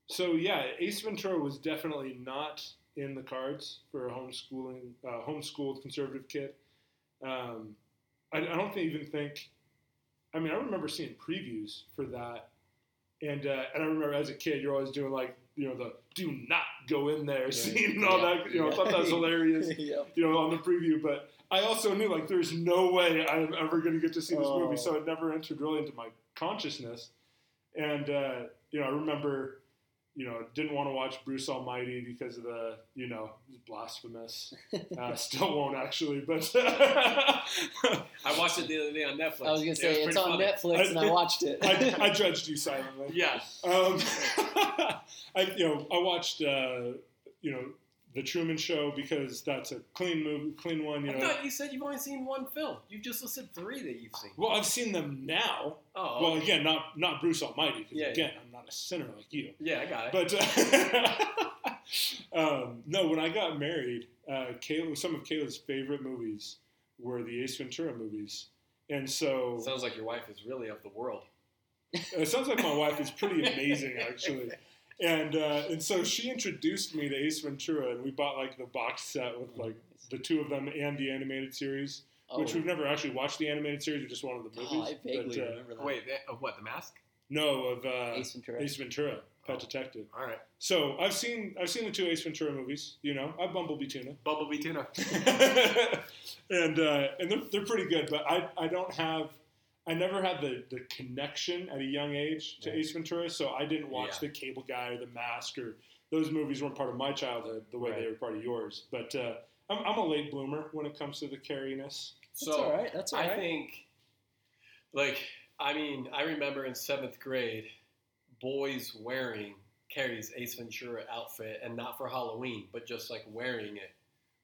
so yeah, Ace Ventura was definitely not in the cards for a homeschooling uh, homeschooled conservative kid. Um, I, I don't think, even think. I mean, I remember seeing previews for that, and uh, and I remember as a kid, you're always doing like you know the "do not go in there" scene and all Yeah. that. You know, I thought that was hilarious. You know, on the preview, but I also knew like there's no way I'm ever going to get to see this Oh. movie, so it never entered really into my consciousness. And uh, you know, I remember. You know, didn't want to watch Bruce Almighty because of the, you know, blasphemous. Uh, still won't actually, but I watched it the other day on Netflix. I was gonna It say it's pretty on funny. Netflix, and I watched it. I, I judged you silently. Yeah. Um, I you know I watched uh, you know the Truman Show because that's a clean movie, clean one. You I know. thought you said you've only seen one film. You've just listed three that you've seen. Well, I've seen them now. Oh, Well, okay. again, not not Bruce Almighty. Yeah, again, I'm not a sinner like you. yeah, I got it. But uh, um, no, when I got married, uh, Kayla, some of Kayla's favorite movies were the Ace Ventura movies, and so Sounds like your wife is really of the world. It sounds like my wife is pretty amazing, actually. And uh, and so she introduced me to Ace Ventura, and we bought like the box set with like the two of them and the animated series, oh, which we've never actually watched the animated series. We just one of the movies. oh, I vaguely but, uh, remember that. Wait, that, of what? The Mask? no, of uh, Ace Ventura. Ace Ventura, Pet Oh. Detective. All right. So I've seen I've seen the two Ace Ventura movies. You know, I Bumblebee Tuna. Bumblebee Tuna. and uh, and they're, they're pretty good, but I, I don't have I never had the, the connection at a young age to Right. Ace Ventura, so I didn't watch Yeah. the Cable Guy or the Mask or those movies weren't part of my childhood the way they were part of yours. But uh, I'm, I'm a late bloomer when it comes to the cariness. That's So all right. That's all I right. think, like, I mean, I remember in seventh grade, boys wearing Carrey's Ace Ventura outfit, and not for Halloween, but just like wearing it.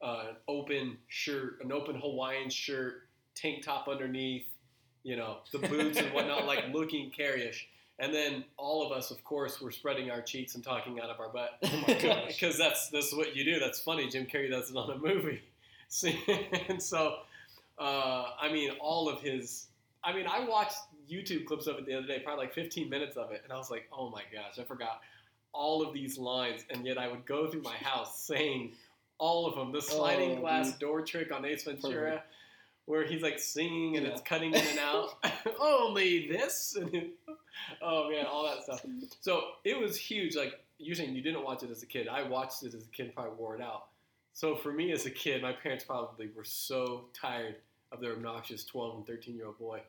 Uh, an open shirt, an open Hawaiian shirt, tank top underneath, you know, the boots and whatnot, like looking Carrey-ish. And then all of us, of course, were spreading our cheeks and talking out of our butt. Oh because that's that's what you do. That's funny. Jim Carrey does it on a movie. See, and so, uh, I mean, all of his. I mean, I watched YouTube clips of it the other day, probably like 15 minutes of it, and I was like, oh my gosh, I forgot all of these lines, and yet I would go through my house saying all of them. The sliding Oh, glass dude. door trick on Ace Ventura. Perfect. Where he's like singing and Yeah. it's cutting in and out. Only this, and oh man, all that stuff. So it was huge. Like you're saying, you didn't watch it as a kid. I watched it as a kid, probably wore it out. So for me as a kid, my parents probably were so tired of their obnoxious 12 and 13 year old boy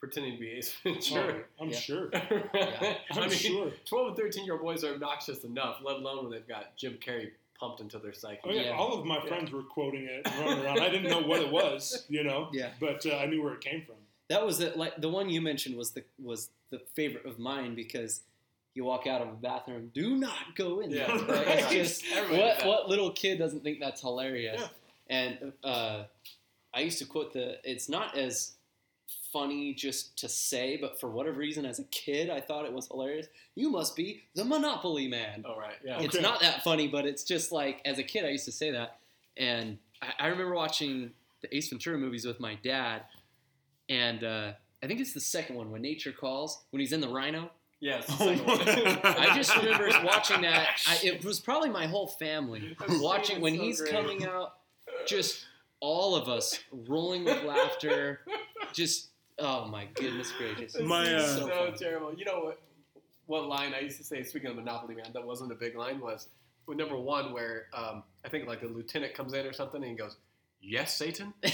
pretending to be Ace Ventura. Oh, I'm Yeah. sure. I I'm mean, sure. 12 and 13 year old boys are obnoxious enough, let alone when they've got Jim Carrey pumped into their psyche. Oh yeah, Yeah. all of my Yeah. friends were quoting it and running around. I didn't know what it was, you know. Yeah. But uh, I knew where it came from. That was the like the one you mentioned was the was the favorite of mine because you walk out of a bathroom, do not go in there. Yeah. Like, it's just Everybody what what little kid doesn't think that's hilarious? Yeah. And uh, I used to quote the it's not as funny just to say, but for whatever reason as a kid I thought it was hilarious. You must be the Monopoly man. All right, yeah. It's Okay. not that funny, but it's just like as a kid I used to say that, and I, I remember watching the Ace Ventura movies with my dad, and uh, I think it's the second one when Nature Calls when he's in the rhino. Yes. Oh. I just remember watching that. I, it was probably my whole family watching when so he's great. coming out, just all of us rolling with laughter. Just oh my goodness gracious! My, is uh, so, funny. terrible. You know what? What line I used to say, speaking of Monopoly Man, that wasn't a big line was with number one, where um, I think like a lieutenant comes in or something and he goes, "Yes, Satan."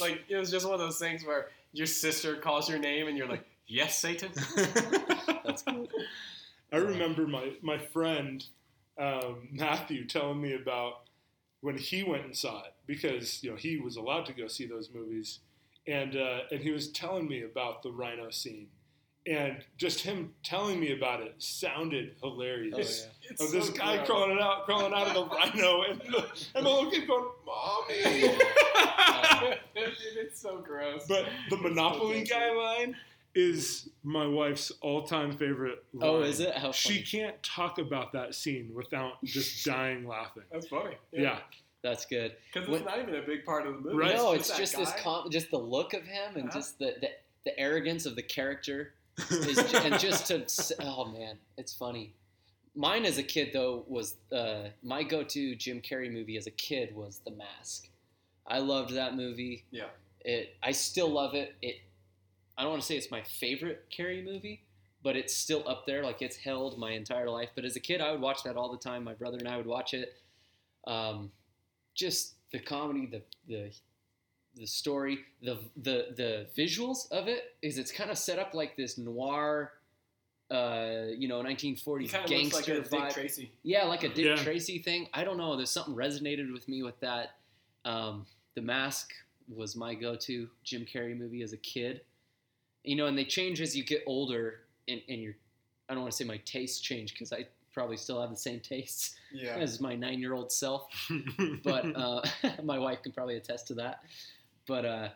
Like it was just one of those things where your sister calls your name and you're like, "Yes, Satan." That's good. I remember my my friend um, Matthew telling me about when he went and saw it because you know he was allowed to go see those movies, and uh, and he was telling me about the rhino scene, and just him telling me about it sounded hilarious. Oh, yeah. It's Of this guy gross. crawling out, crawling out of the rhino, and the, and the little kid going, "Mommy." Dude, it's so gross. but the It's Monopoly so guy line is my wife's all-time favorite. Line. Oh, is it? How She can't talk about that scene without just dying laughing. That's funny. Yeah, That's good. Because When- it's not even a big part of the movie. Right. No, it's that just this com- just the look of him and Uh-huh. just the, the the arrogance of the character is ju- and just to oh man, it's funny. Mine as a kid though was uh, my go-to Jim Carrey movie as a kid was The Mask. I loved that movie. Yeah. It I still love it. It I don't want to say it's my favorite Carrey movie, but it's still up there. Like it's held my entire life. But as a kid, I would watch that all the time. My brother and I would watch it. Um, just the comedy, the the the story, the the the visuals of it is it's kind of set up like this noir, uh, you know, 1940s He kind of gangster looks like a Dick vibe. Tracy. Yeah, like a Dick Yeah. Tracy thing. I don't know. There's something resonated with me with that. Um, the Mask was my go-to Jim Carrey movie as a kid. You know, and they change as you get older, and, and your I don't want to say my tastes change because I probably still have the same tastes Yeah. as my nine-year-old self but uh, my wife can probably attest to that. But uh,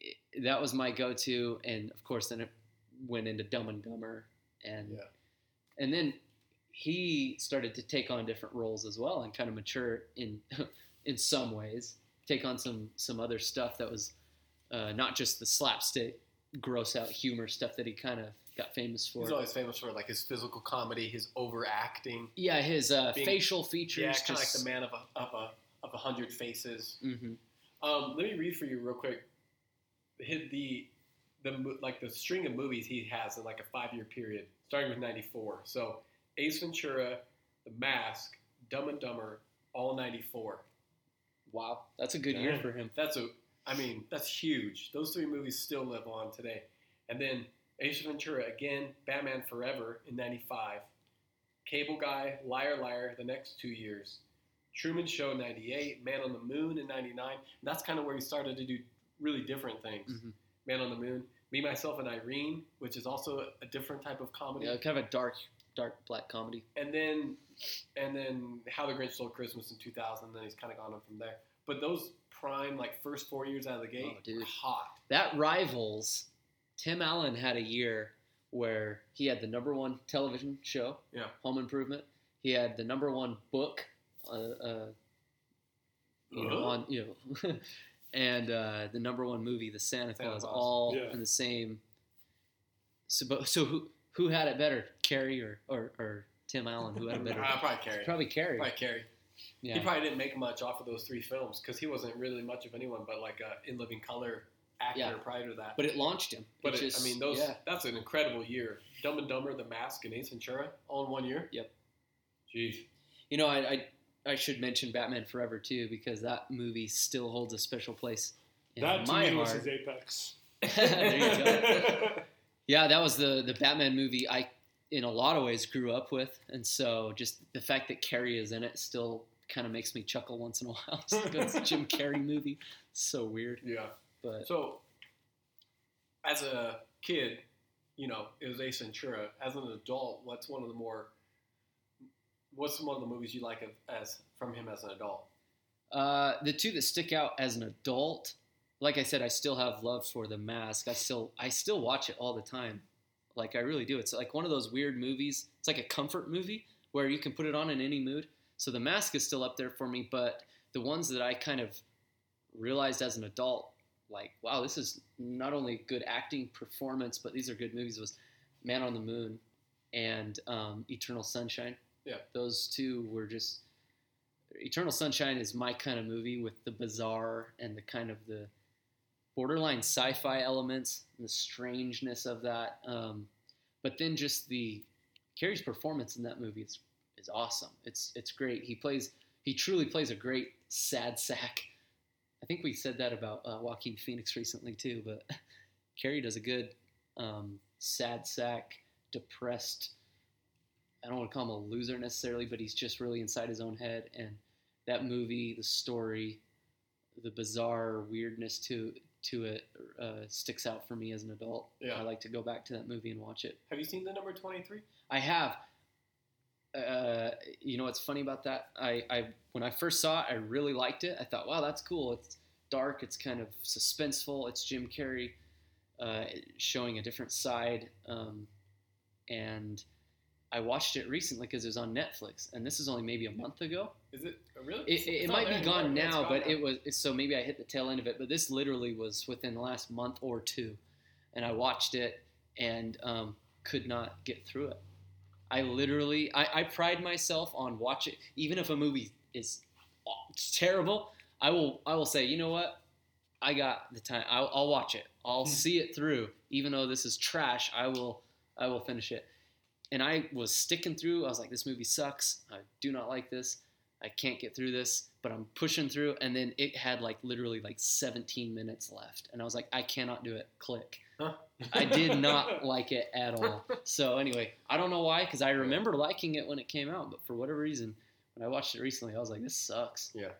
it, that was my go-to, and of course, then it went into Dumb and Dumber, and Yeah. and then he started to take on different roles as well, and kind of mature in in some ways, take on some some other stuff that was uh, not just the slapstick, gross out humor stuff that he kind of got famous for. He's always famous for like his physical comedy, his overacting. yeah, his uh, being- facial features. Yeah, kind of like the man of a of a of a hundred faces. hmm Um, let me read for you real quick. Hit the the like the string of movies he has in like a five year period, starting with '94. So Ace Ventura, The Mask, Dumb and Dumber, all '94. Wow, that's a good year for him. That's a, I mean, that's huge. Those three movies still live on today. And then Ace Ventura again, Batman Forever in '95, Cable Guy, Liar Liar the next two years, Truman Show '98, Man on the Moon in '99. That's kind of where he started to do really different things. Mhm. Man on the Moon, Me, Myself, and Irene, which is also a different type of comedy. Yeah, kind of a dark, dark black comedy. And then, and then How the Grinch Stole Christmas in 2000. And Then he's kind of gone on from there. But those prime like first four years out of the gate, Oh, dude. were hot. That rivals. Tim Allen had a year where he had the number one television show, Yeah. Home Improvement. He had the number one book, uh, uh, you Uh-huh. on you know, and uh, the number one movie, The Santa, Santa Claus, Claus. all Yeah. in the same. So, so who who had it better, Carrey or, or, or Tim Allen? Who had it better? Uh, probably Carrey. Probably Carrey. Probably Carrey. Yeah. He probably didn't make much off of those three films because he wasn't really much of anyone but like a in living color actor Yeah. prior to that. but it launched him. But It it, just- I mean, those Yeah. that's an incredible year. Dumb and Dumber, The Mask, and Ace Ventura all in one year. Yep. Jeez. You know, I, I I should mention Batman Forever too because that movie still holds a special place in that to my me was his apex. there you go. Yeah, that was the the Batman movie I, in a lot of ways, grew up with, and so just the fact that Carrey is in it still kind of makes me chuckle once in a while. It's like, it's a Jim Carrey movie, so weird, Yeah. but So, as a kid, you know, it was Ace Ventura. As an adult, what's one of the more what's one of the movies you like of, as from him as an adult? Uh, the two that stick out as an adult, like I said, I still have love for The Mask. I still I still watch it all the time. Like I really do. It's like one of those weird movies. It's like a comfort movie where you can put it on in any mood. So The Mask is still up there for me, but the ones that I kind of realized as an adult, like wow, this is not only good acting performance, but these are good movies. Was Man on the Moon and um, Eternal Sunshine. Yeah. those two were just Eternal Sunshine is my kind of movie with the bizarre and the kind of the borderline sci-fi elements and the strangeness of that. Um, but then just the Carrey's performance in that movie is is awesome. It's it's great. He plays he truly plays a great sad sack. I think we said that about uh, Joaquin Phoenix recently too, but Carrey does a good um, sad sack, depressed. I don't want to call him a loser necessarily, but he's just really inside his own head. And that movie, the story, the bizarre weirdness to to it uh, sticks out for me as an adult. Yeah. I like to go back to that movie and watch it. Have you seen the number 23? I have. Uh, you know what's funny about that? I, I when I first saw it, I really liked it. I thought, wow, that's cool. It's dark. It's kind of suspenseful. It's Jim Carrey uh, showing a different side. Um, and I watched it recently because it was on Netflix, and this is only maybe a month ago. Is it uh, really? It, it, it might be gone anymore. Now, gone but now. it was so maybe I hit the tail end of it. But this literally was within the last month or two, and I watched it and um, could not get through it. I literally, I, I pride myself on watching, even if a movie is terrible, I will, I will say, you know what, I got the time. I'll, I'll watch it. I'll Hmm. see it through, even though this is trash. I will, I will finish it. And I was sticking through. I was like, this movie sucks. I do not like this. I can't get through this, but I'm pushing through. And then it had like literally like 17 minutes left, and I was like, I cannot do it. Click. Huh? I did not like it at all. So anyway, I don't know why, because I remember liking it when it came out, but for whatever reason, when I watched it recently, I was like, this sucks. Yeah.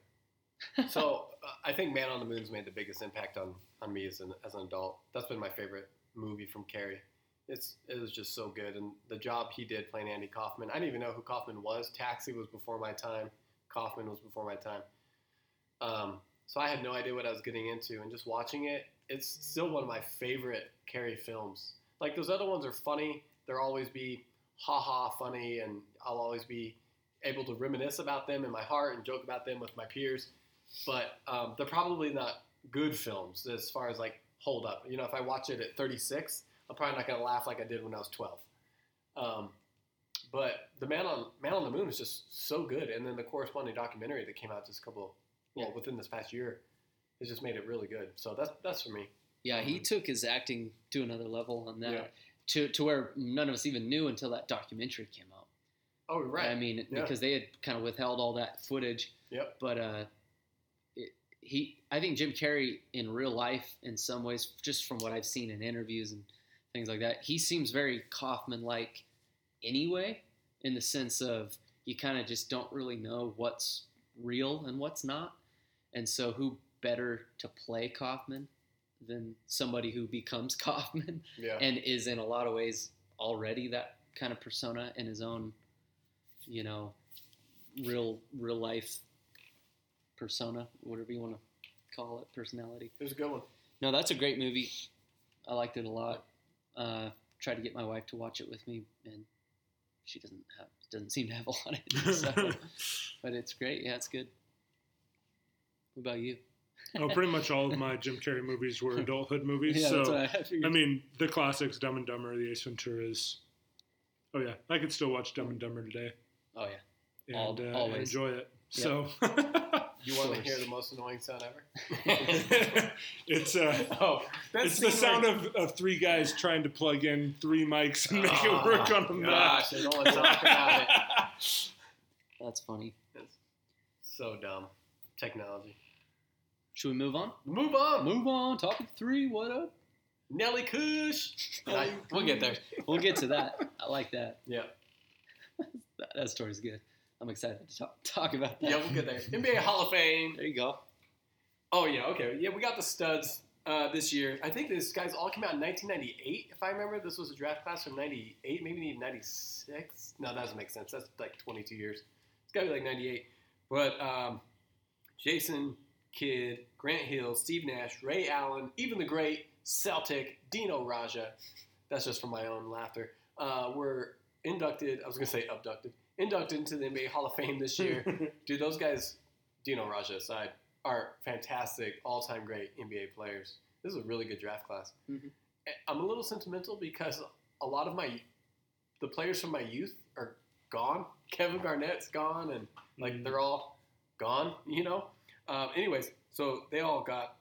so uh, I think Man on the Moon's made the biggest impact on, on me as an as an adult. That's been my favorite movie from Carrey. It's it was just so good, and the job he did playing Andy Kaufman. I didn't even know who Kaufman was. Taxi was before my time. Kaufman was before my time. Um, so I had no idea what I was getting into, and just watching it, it's still one of my favorite Carrey films. Like those other ones are funny. They'll always be ha ha funny, and I'll always be able to reminisce about them in my heart and joke about them with my peers. But um, they're probably not good films as far as like hold up. You know, if I watch it at 36, I'm probably not gonna laugh like I did when I was 12. Um, but the Man on Man on the Moon is just so good, and then the corresponding documentary that came out just a couple, well, Yeah. within this past year, has just made it really good. So that's that's for me. Yeah, he took his acting to another level on that, Yeah. to to where none of us even knew until that documentary came out. Oh, right. I mean, Yeah. because they had kind of withheld all that footage. Yep. But uh, it, he, I think Jim Carrey in real life, in some ways, just from what I've seen in interviews and things like that, he seems very Kaufman-like anyway, in the sense of you kind of just don't really know what's real and what's not, and so who better to play Kaufman than somebody who becomes Kaufman yeah. and is in a lot of ways already that kind of persona in his own, you know, real real life persona, whatever you want to call it, personality. it was a good one. No, that's a great movie. I liked it a lot. Uh, tried to get my wife to watch it with me, and she doesn't have doesn't seem to have a lot of it. So, but it's great. Yeah, it's good. What about you? Oh, pretty much all of my Jim Carrey movies were adulthood movies. Yeah, that's so what I. I mean, the classics, Dumb and Dumber, The Ace Venturas. Oh yeah, I could still watch Dumb and Dumber today oh yeah. Al- and uh, always. enjoy it. Yep. So You want to hear the most annoying sound ever? it's uh, oh, that it's the sound where- of, of three guys trying to plug in three mics and make Oh, it work on the gosh, I don't want to talk about it. That's funny. So dumb. Technology. Should we move on? Move on. Move on. Topic three. What up? Nellie Kush. I- we'll get there. We'll get to that. I like that. Yeah. That, that story's good. I'm excited to talk, talk about that. Yeah, we'll get there. NBA Hall of Fame. There you go. Oh yeah, okay. Yeah, we got the studs uh, this year. I think these guys all came out in 1998. If I remember, this was a draft class from 98, maybe even 96. No, that doesn't make sense. That's like 22 years. It's got to be like 98. But um, Jason Kidd, Grant Hill, Steve Nash, Ray Allen, even the great Celtic Dino Radja. That's just from my own laughter. Uh, were inducted. I was gonna say abducted. Inducted into the NBA Hall of Fame this year. Dude, those guys, Dino Radja aside, are fantastic, all-time great NBA players. This is a really good draft class. Mhm. I'm a little sentimental because a lot of my, the players from my youth are gone. Kevin Garnett's gone, and like Mhm. they're all gone. You know. Um, anyways, so they all got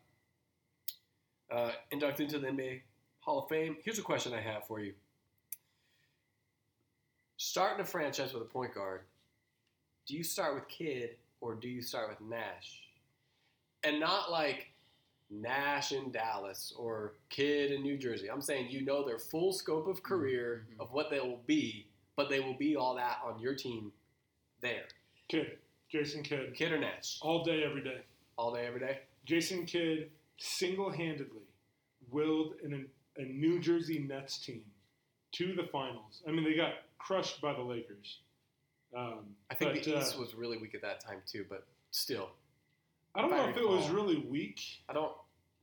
uh, inducted into the NBA Hall of Fame. Here's a question I have for you. Starting a franchise with a point guard, do you start with Kidd or do you start with Nash? And not like Nash in Dallas or Kidd in New Jersey. I'm saying you know their full scope of career Mhm. of what they will be, but they will be all that on your team there. Kidd, Jason Kidd, Kidd or Nash? all day, every day. All day, every day? Jason Kidd single-handedly willed an, a New Jersey Nets team to the finals. I mean, they got crushed by the Lakers. Um, I think but, the uh, East was really weak at that time too, but still, I don't if I know if it was really weak. I don't.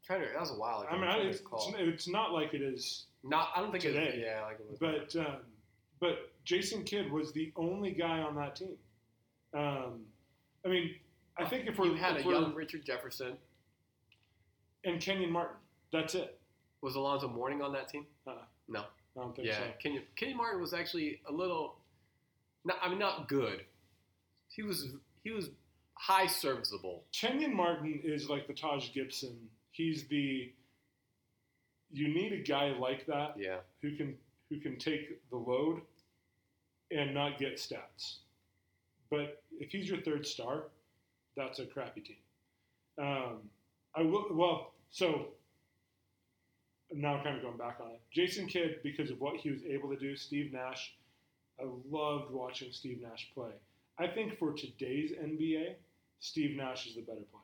Trying to. That was a while ago. I mean, I, it's, it's, it's not like it is not. I don't think it. today. Yeah, like it was. But um, but Jason Kidd was the only guy on that team. Um, I mean, I think if we're you had a young Richard Jefferson. and Kenyon Martin, that's it. Was Alonzo Mourning on that team? Uh, No. I don't think Yeah, so. Kenyon, Kenyon Martin was actually a little. Not, I mean, not good. He was. He was high serviceable. Kenyon Martin is like the Taj Gibson. He's the. You need a guy like that Yeah. who can who can take the load and not get stats. But if he's your third star, that's a crappy team. Um, I will well, so now I'm kind of going back on it. Jason Kidd, because of what he was able to do, Steve Nash, I loved watching Steve Nash play. I think for today's NBA, Steve Nash is the better player.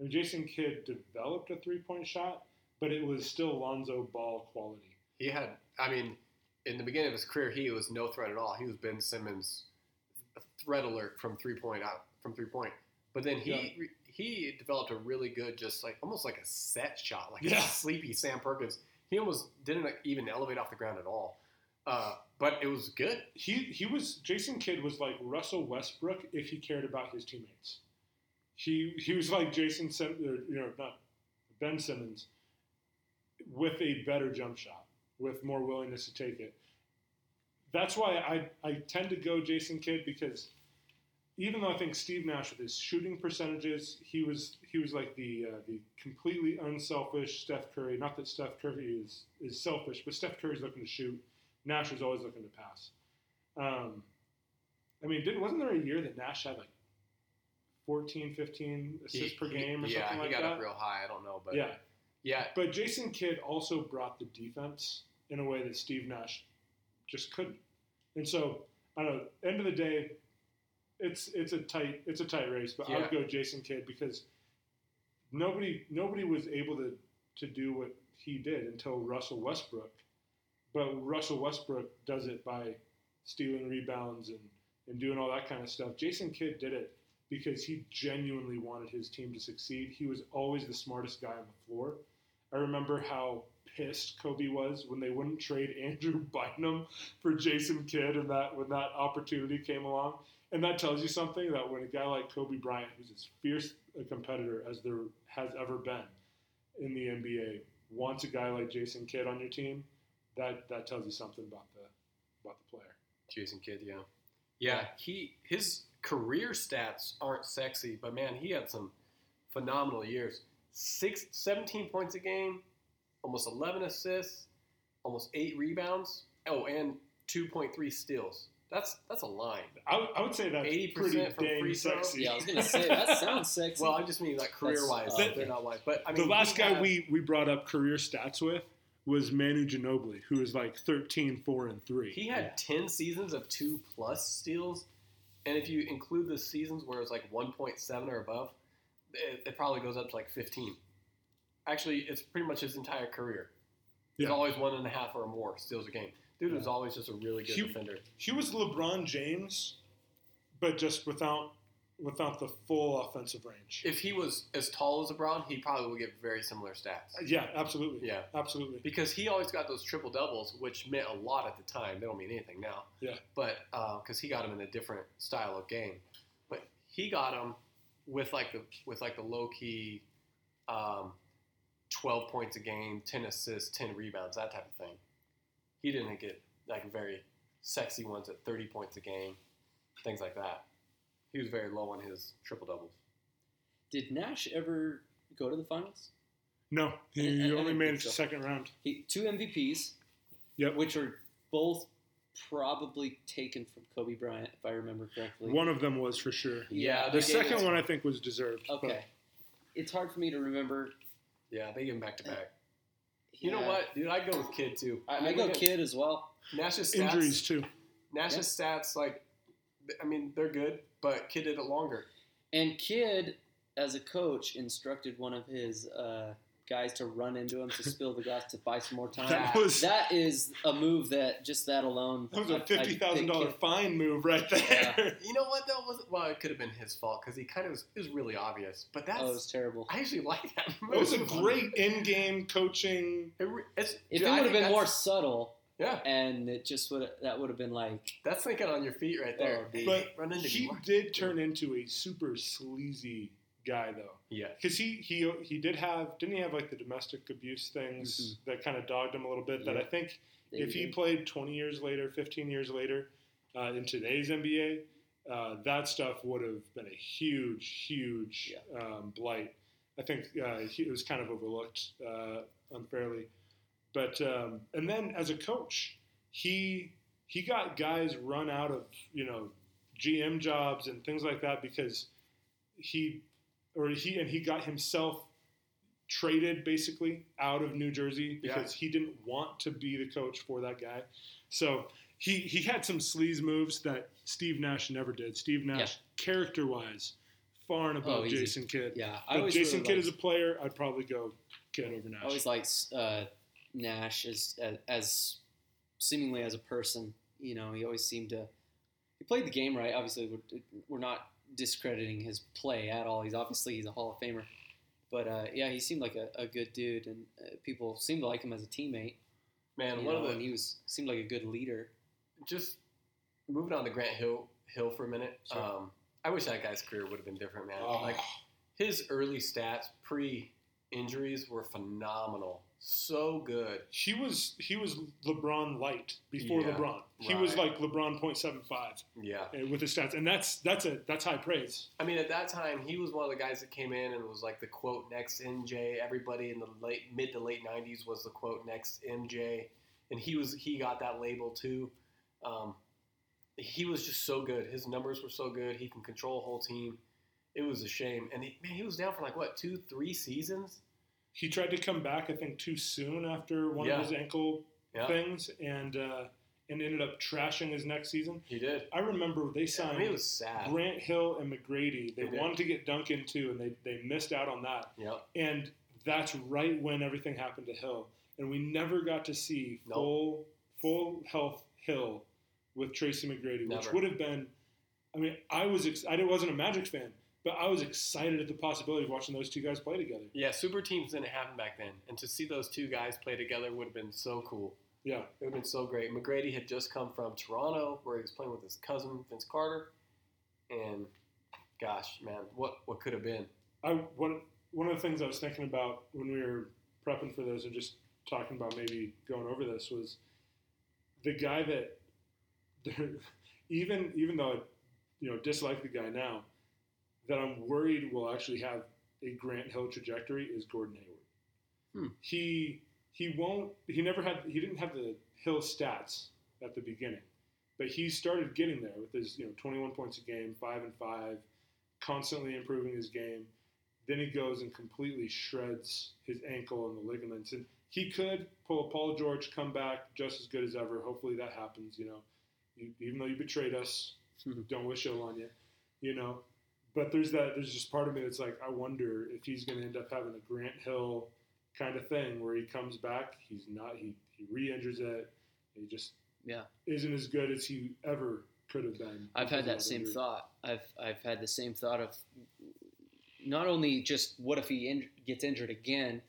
And Jason Kidd developed a three point shot, but it was still Lonzo Ball quality. He had. I mean, in the beginning of his career, he was no threat at all. He was Ben Simmons, threat alert from three point out from three point. But then he Yeah. re- he developed a really good, just like almost like a set shot, like Yeah. a sleepy Sam Perkins. He almost didn't even elevate off the ground at all. Uh, but it was good. he he was Jason Kidd was like Russell Westbrook if he cared about his teammates. He he was like Jason Sim, or, you know not Ben Simmons with a better jump shot with more willingness to take it. That's why I I tend to go Jason Kidd because even though I think Steve Nash with his shooting percentages, he was he was like the uh, the completely unselfish Steph Curry. Not that Steph Curry is is selfish, but Steph Curry's looking to shoot. Nash was always looking to pass. Um, I mean, didn't wasn't there a year that Nash had like 14, 15 assists He- per game or yeah, something like that? Yeah, he got that? up real high. I don't know, but yeah, yeah, but Jason Kidd also brought the defense in a way that Steve Nash just couldn't. And so I don't know. End of the day, it's it's a tight it's a tight race, but I would go Jason Kidd because nobody nobody was able to to do what he did until Russell Westbrook. But Russell Westbrook does it by stealing rebounds and, and doing all that kind of stuff. Jason Kidd did it because he genuinely wanted his team to succeed. He was always the smartest guy on the floor. I remember how pissed Kobe was when they wouldn't trade Andrew Bynum for Jason Kidd and that when that opportunity came along. And that tells you something that when a guy like Kobe Bryant, who's as fierce a competitor as there has ever been in the NBA, wants a guy like Jason Kidd on your team, that that tells you something about the about the player. Jason Kidd, yeah. Yeah, he his career stats aren't sexy, but man, he had some phenomenal years. Six, 17 points a game, almost 11 assists, almost 8 rebounds. Oh, and 2.3 steals. That's that's a line. I, would- I would say that's 80% pretty from dang free throw? sexy. Yeah, I was gonna say that sounds sexy. Well, I just mean like career wise, That's- uh, they're not wise. But I mean, the last he guy had- we, we brought up career stats with was Manu Ginobili, who was like 13, 4, and 3. He had 10 seasons of 2 plus steals. And if you include the seasons where it's like 1.7 or above, it, it probably goes up to like 15. Actually, it's pretty much his entire career. He's Yeah. always one and a half or more steals a game. Dude was always just a really good He- defender. He was LeBron James, but just without without the full offensive range. If he was as tall as LeBron, he probably would get very similar stats. yeah, absolutely. Yeah. absolutely. Because he always got those triple doubles, which meant a lot at the time. They don't mean anything now. Yeah. But because he got them in a different style of game, but he got them with like the with like the low key, um, twelve points a game, ten assists, ten rebounds, that type of thing. He didn't get like very sexy ones at thirty points a game, things like that. He was very low on his triple doubles. Did Nash ever go to the finals? No, he, I- I- only made think it to so. second round. He two MVPs, Yep. which were both probably taken from Kobe Bryant, if I remember correctly. One of them was for sure. Yeah, The second one I think was deserved. but- Okay, it's hard for me to remember. Yeah, they give him back to back. You know what, dude? I'd go with Kidd too. I, I mean, go Kidd as well. Nash's stats, Injuries too. Nash's stats, like, I mean, they're good, but Kidd did it longer. And Kidd, as a coach, instructed one of his uh, guys to run into him to spill the glass to buy some more time. That was that is a move that just that alone. that was a fifty thousand dollar fine move right there. Yeah. You know what though? Was well, it could have been his fault because he kind of was, it was really obvious. But that Oh, was terrible. I actually like that. Move. It was a great in-game coaching. It re- it's, If dude, it would have been more subtle, yeah, and it just would that would have been like that's thinking on your feet right there. Oh, But run into he me. Did turn into a super sleazy guy though. Yeah, Because he, he he did have didn't he have like the domestic abuse things that kind of dogged him a little bit? That I think they if he played 20 years later 15 years later uh, in today's NBA uh, that stuff would have been a huge huge um, blight. I think uh, he, it was kind of overlooked uh, unfairly. But um, and then as a coach he he got guys run out of you know GM jobs and things like that because he or he and he got himself traded basically out of New Jersey Yeah. because he didn't want to be the coach for that guy. So he he had some sleaze moves that Steve Nash never did. Steve Nash, character wise, far and above Oh. Jason Kidd. yeah. I But Jason really Kidd liked- as a player, I'd probably go Kidd over Nash. I always liked uh, Nash as, as as seemingly as a person. You know, he always seemed to. He played the game right. Obviously, we're, we're not discrediting his play at all. He's obviously he's a Hall of Famer. But uh, yeah, he seemed like a, a good dude, and uh, people seemed to like him as a teammate. man. One know, of the he was seemed like a good leader. just moving on to Grant Hill Hill for a minute. Sure. Um, I wish that guy's career would have been different, man. Oh. Like his early stats pre injuries were phenomenal. So good. he was he was LeBron light before Yeah, LeBron. He was like LeBron 0.75 Yeah. with his stats, and that's that's a that's high praise. I mean, at that time, he was one of the guys that came in and was like the quote next MJ. Everybody in the late mid to late '90s was the quote next MJ, and he was he got that label too. Um, he was just so good. His numbers were so good. He can control a whole team. It was a shame, and he, man, he was down for like what two, three seasons. He tried to come back, I think, too soon after one Yeah. of his ankle Yeah, things, and uh, and ended up trashing his next season. he did. I remember they I signed mean, it was sad. Grant Hill and McGrady. They They wanted to get Duncan too, and they, they missed out on that. Yep. And that's right when everything happened to Hill, and we never got to see Nope. full full health Hill with Tracy McGrady, which would have been. I mean, I was ex- I wasn't a Magic fan, but I was excited at the possibility of watching those two guys play together. Yeah, super teams didn't happen back then, and to see those two guys play together would have been so cool. Yeah, It would have been so great. McGrady had just come from Toronto, where he was playing with his cousin Vince Carter, and gosh, man, what what could have been? I one one of the things I was thinking about when we were prepping for this and just talking about maybe going over this was the guy that even even though I you know dislike the guy now that I'm worried will actually have a Grant Hill trajectory is Gordon Hayward. Hmm. He he won't he never had he didn't have the Hill stats at the beginning, but he started getting there with his you know 21 points a game, five and five, constantly improving his game. Then he goes and completely shreds his ankle and the ligaments. And he could pull a Paul George, come back just as good as ever. Hopefully that happens. You know, you, even though you betrayed us, don't wish ill on you. You know, but there's that. There's just part of me that's like, I wonder if he's going to end up having a Grant Hill kind of thing where he comes back, he's not. He he re-injures it. He just Yeah. isn't as good as he ever could have been. I've had that same thought. I've I've had the same thought of not only just what if he in, gets injured again,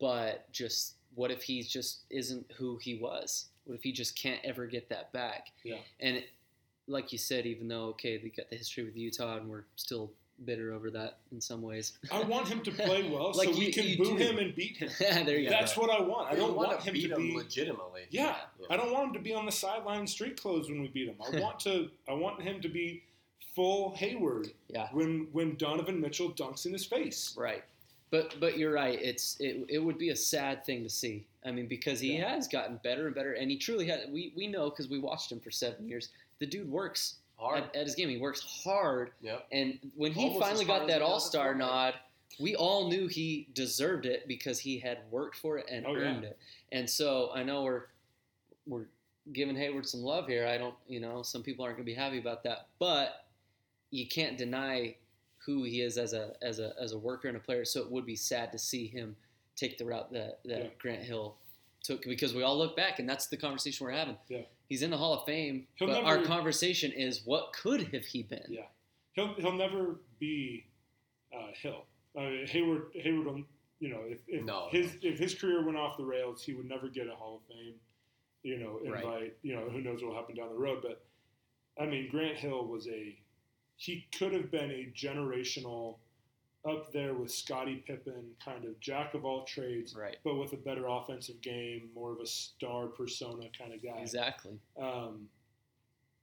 but just what if he just isn't who he was? What if he just can't ever get that back? Yeah. And like you said, even though okay, they got the history with Utah, and we're still bitter over that in some ways. I want him to play well Like so we can boo do. him and beat him. there you That's go. what I want. I don't wanna want him beat to him be. legitimately. Yeah, Yeah. I don't want him to be on the sideline in street clothes when we beat him. I want to. I want him to be full Hayward Yeah. when when Donovan Mitchell dunks in his face. Right. But but you're right. It's it, it would be a sad thing to see. I mean, because he Yeah. has gotten better and better, and he truly has. We we know because we watched him for seven years. The dude works Hard. at, at his game. He works hard, Yep. and when he Almost finally got that All Star nod, we all knew he deserved it because he had worked for it and Oh, yeah. earned it. And so I know we're we're giving Hayward some love here. I don't, you know, some people aren't going to be happy about that, but you can't deny who he is as a as a as a worker and a player. So it would be sad to see him take the route that, that Yeah. Grant Hill took because we all look back and that's the conversation we're having. Yeah. He's in the Hall of Fame, He'll but never- our conversation is what could have he been? Yeah. He'll he'll never be uh, Hill. Uh, Hayward Hayward, you know, if, if No, his if his career went off the rails, he would never get a Hall of Fame. You know, invite. Right. You know, who knows what will happen down the road? But I mean, Grant Hill was a he could have been a generational up there with Scottie Pippen, kind of jack of all trades, Right. but with a better offensive game, more of a star persona kind of guy. Exactly. Um,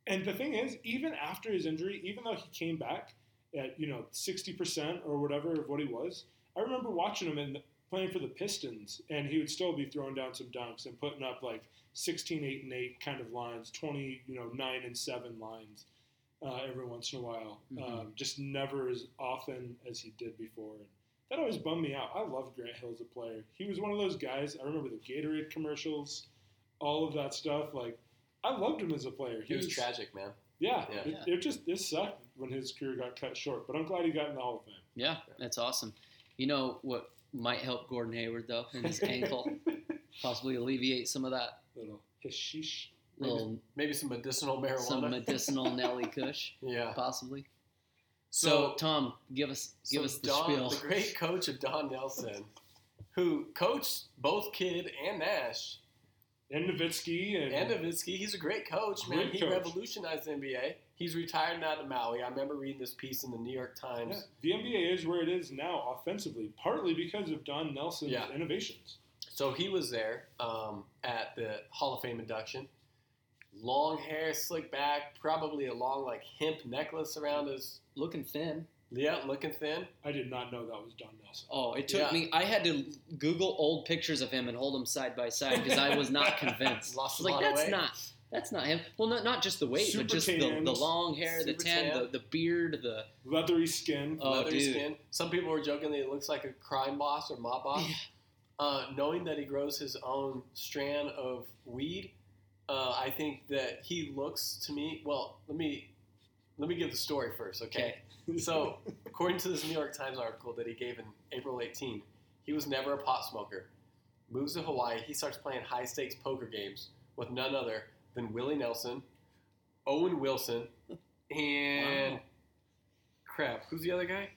and the thing is, even after his injury, even though he came back at you know sixty percent or whatever of what he was, I remember watching him and playing for the Pistons, and he would still be throwing down some dunks and putting up like 16, 8, and eight kind of lines, twenty, you know, nine and seven lines uh, every once in a while. Mhm. Um, just never as often as he did before. And that always bummed me out. I loved Grant Hill as a player. He was one of those guys. I remember the Gatorade commercials, all of that stuff. Like, I loved him as a player. He was tragic, man. Yeah, Yeah. It, it just it sucked when his career got cut short. But I'm glad he got in the Hall of Fame. Yeah, that's awesome. You know what might help Gordon Hayward though in his ankle, possibly alleviate some of that Little hashish. Little Maybe some medicinal marijuana. some medicinal Nellie Kush, yeah. possibly. So, Tom, give us give so us the Don, spiel. The great coach of Don Nelson, who coached both Kidd and Nash And Nowitzki and, and Nowitzki. He's a great coach, man. Great he coach. revolutionized the NBA. He's retired now to Maui. I remember reading this piece in the New York Times. yeah, the NBA is where it is now offensively, partly because of Don Nelson's Yeah. innovations. So he was there um, at the Hall of Fame induction. Long hair, slick back, probably a long like hemp necklace around his Looking thin. yeah, looking thin. I did not know that was Don Nelson. Oh, it took Yeah. me. I had to Google old pictures of him and hold them side by side because I was not convinced. Lost a like lot of that's weight. not that's not him. Well, not not just the weight, Super but just the, tanned. the long hair, the Super tan, tan. the, the beard, the Leathery skin. Oh, leathery dude. skin. Some people were joking that he looks like a crime boss or mob boss. Yeah. Uh, knowing that he grows his own strand of weed, uh, I think that he looks to me. Well, let me let me give the story first, okay? So, according to this New York Times article that he gave in April 18, he was never a pot smoker. Moves to Hawaii, he starts playing high stakes poker games with none other than Willie Nelson, Owen Wilson, and Wow. crap, who's the other guy?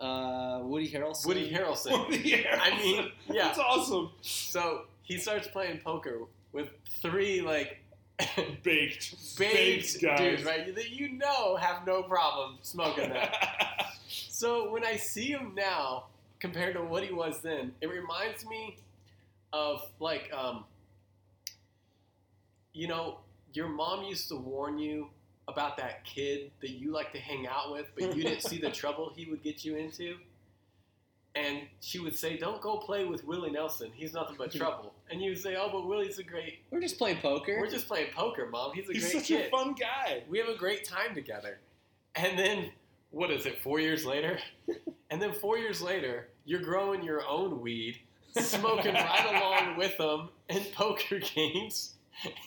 uh, Woody Harrelson. Woody Harrelson. yeah, I mean, yeah. that's awesome. So he starts playing poker with three like Baked, baked guys. dudes, right? That you know have no problem smoking that. So when I see him now, compared to what he was then, it reminds me of like, um, you know, your mom used to warn you about that kid that you like to hang out with, but you didn't see the trouble he would get you into. And she would say, "Don't go play with Willie Nelson. He's nothing but trouble." And you would say, "Oh, but Willie's a great. We're just playing poker. We're just playing poker, mom. He's a He's great such kid." a fun guy. we have a great time together. And then, what is it, four years later? And then four years later, you're growing your own weed, smoking right along with them in poker games.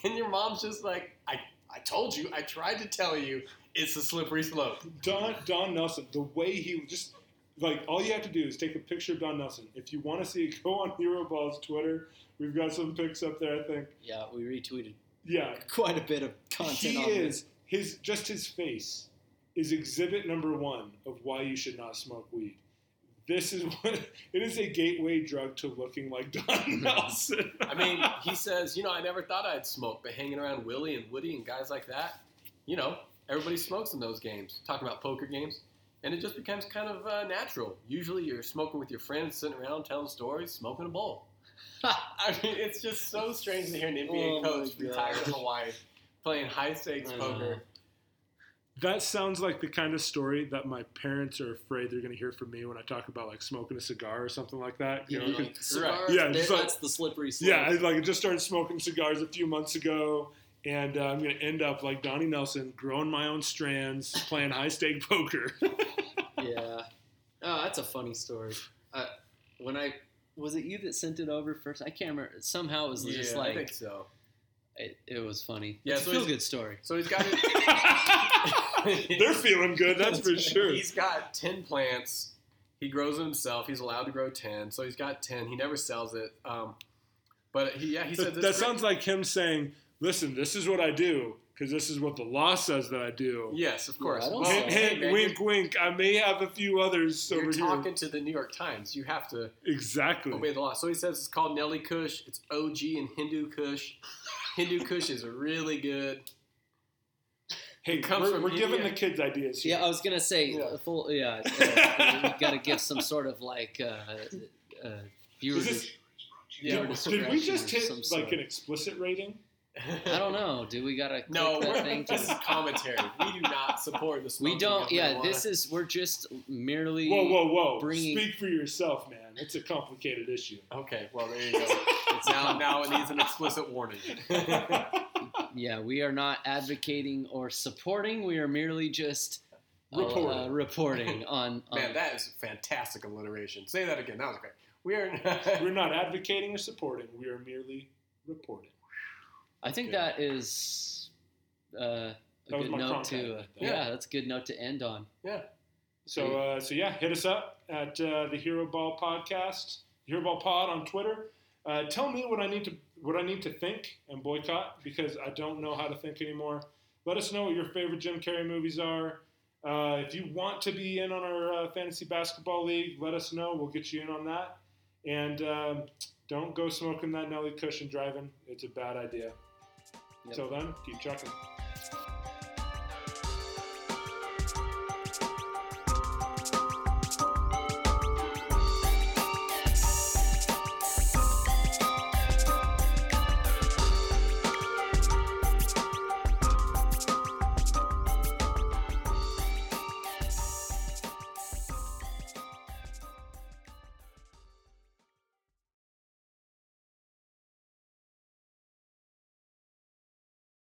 And your mom's just like, I, I told you, I tried to tell you, it's a slippery slope. Don Don Nelson, the way he just like all you have to do is take a picture of Don Nelson. If you want to see it, go on Heroball's Twitter. We've got some pics up there, I think. yeah, we retweeted Yeah, quite a bit of content he on is his just his face is exhibit number one of why you should not smoke weed. This is what it is a gateway drug to looking like Don Nelson. I mean, he says, you know, I never thought I'd smoke, but hanging around Willie and Woody and guys like that, you know, everybody smokes in those games. Talking about poker games. And it just becomes kind of uh, natural. Usually you're smoking with your friends, sitting around telling stories, smoking a bowl. I mean, it's just so strange to hear an NBA Oh coach retired in. Hawaii playing high stakes I poker. that sounds like the kind of story that my parents are afraid they're going to hear from me when I talk about like smoking a cigar or something like that. You Yeah, know, like, 'cause- cigars, Yeah, just like- that's the slippery slope. Yeah, I like I just started smoking cigars a few months ago, and uh, I'm gonna end up like Donnie Nelson, growing my own strands, playing high stake poker. yeah. Oh, that's a funny story. Uh, when I was it you that sent it over first? I can't remember. Somehow it was just Yeah, I think like so. it, it was funny. Yeah, it's so a feel good story. So he's got it. They're feeling good, that's for sure. He's got 10 plants he grows it himself. He's allowed to grow ten, so he's got ten. He never sells it. Um, but he yeah he said That, this that sounds like him saying, "Listen, this is what I do because this is what the law says that I do." yes, of course. I don't Well, sell Hint, hey, hint, man, wink, wink. I may have a few others You're, over you're talking here. to the New York Times. You have to Exactly. obey the law. So he says it's called Nellie Kush. It's OG and Hindu Kush. Hindu Kush is really good. Hey, comes we're, from we're giving the kids ideas here. Yeah, I was gonna say Yeah. a full. Yeah, uh, we got to give some sort of like uh, uh, viewer. This- Yeah, did, did we just hit like sort. an explicit rating? I don't know. Do we gotta click No, that we're, thing? this is commentary. We do not support this. we don't. Yeah, marijuana. this is. We're just merely. Whoa, whoa, whoa! bringing- Speak for yourself, man. It's a complicated issue. Okay, well there you go. It's now now it needs an explicit warning. Yeah, we are not advocating or supporting. We are merely just uh, Reporting. uh, reporting on. on Man, that is fantastic alliteration. Say that again. That was great. We are. We're not advocating or supporting. We are merely reporting. I think Okay. that is uh, a That good note to. Uh, right yeah. that's a good note to end on. yeah. So, uh, so yeah, hit us up at uh, the Heroball Podcast, Heroball Pod on Twitter. Uh, tell me what I need to what I need to think and boycott because I don't know how to think anymore. Let us know what your favorite Jim Carrey movies are. Uh, if you want to be in on our uh, fantasy basketball league, let us know. We'll get you in on that. And um, don't go smoking that Nellie Cushion driving. It's a bad idea. Till then, keep chucking.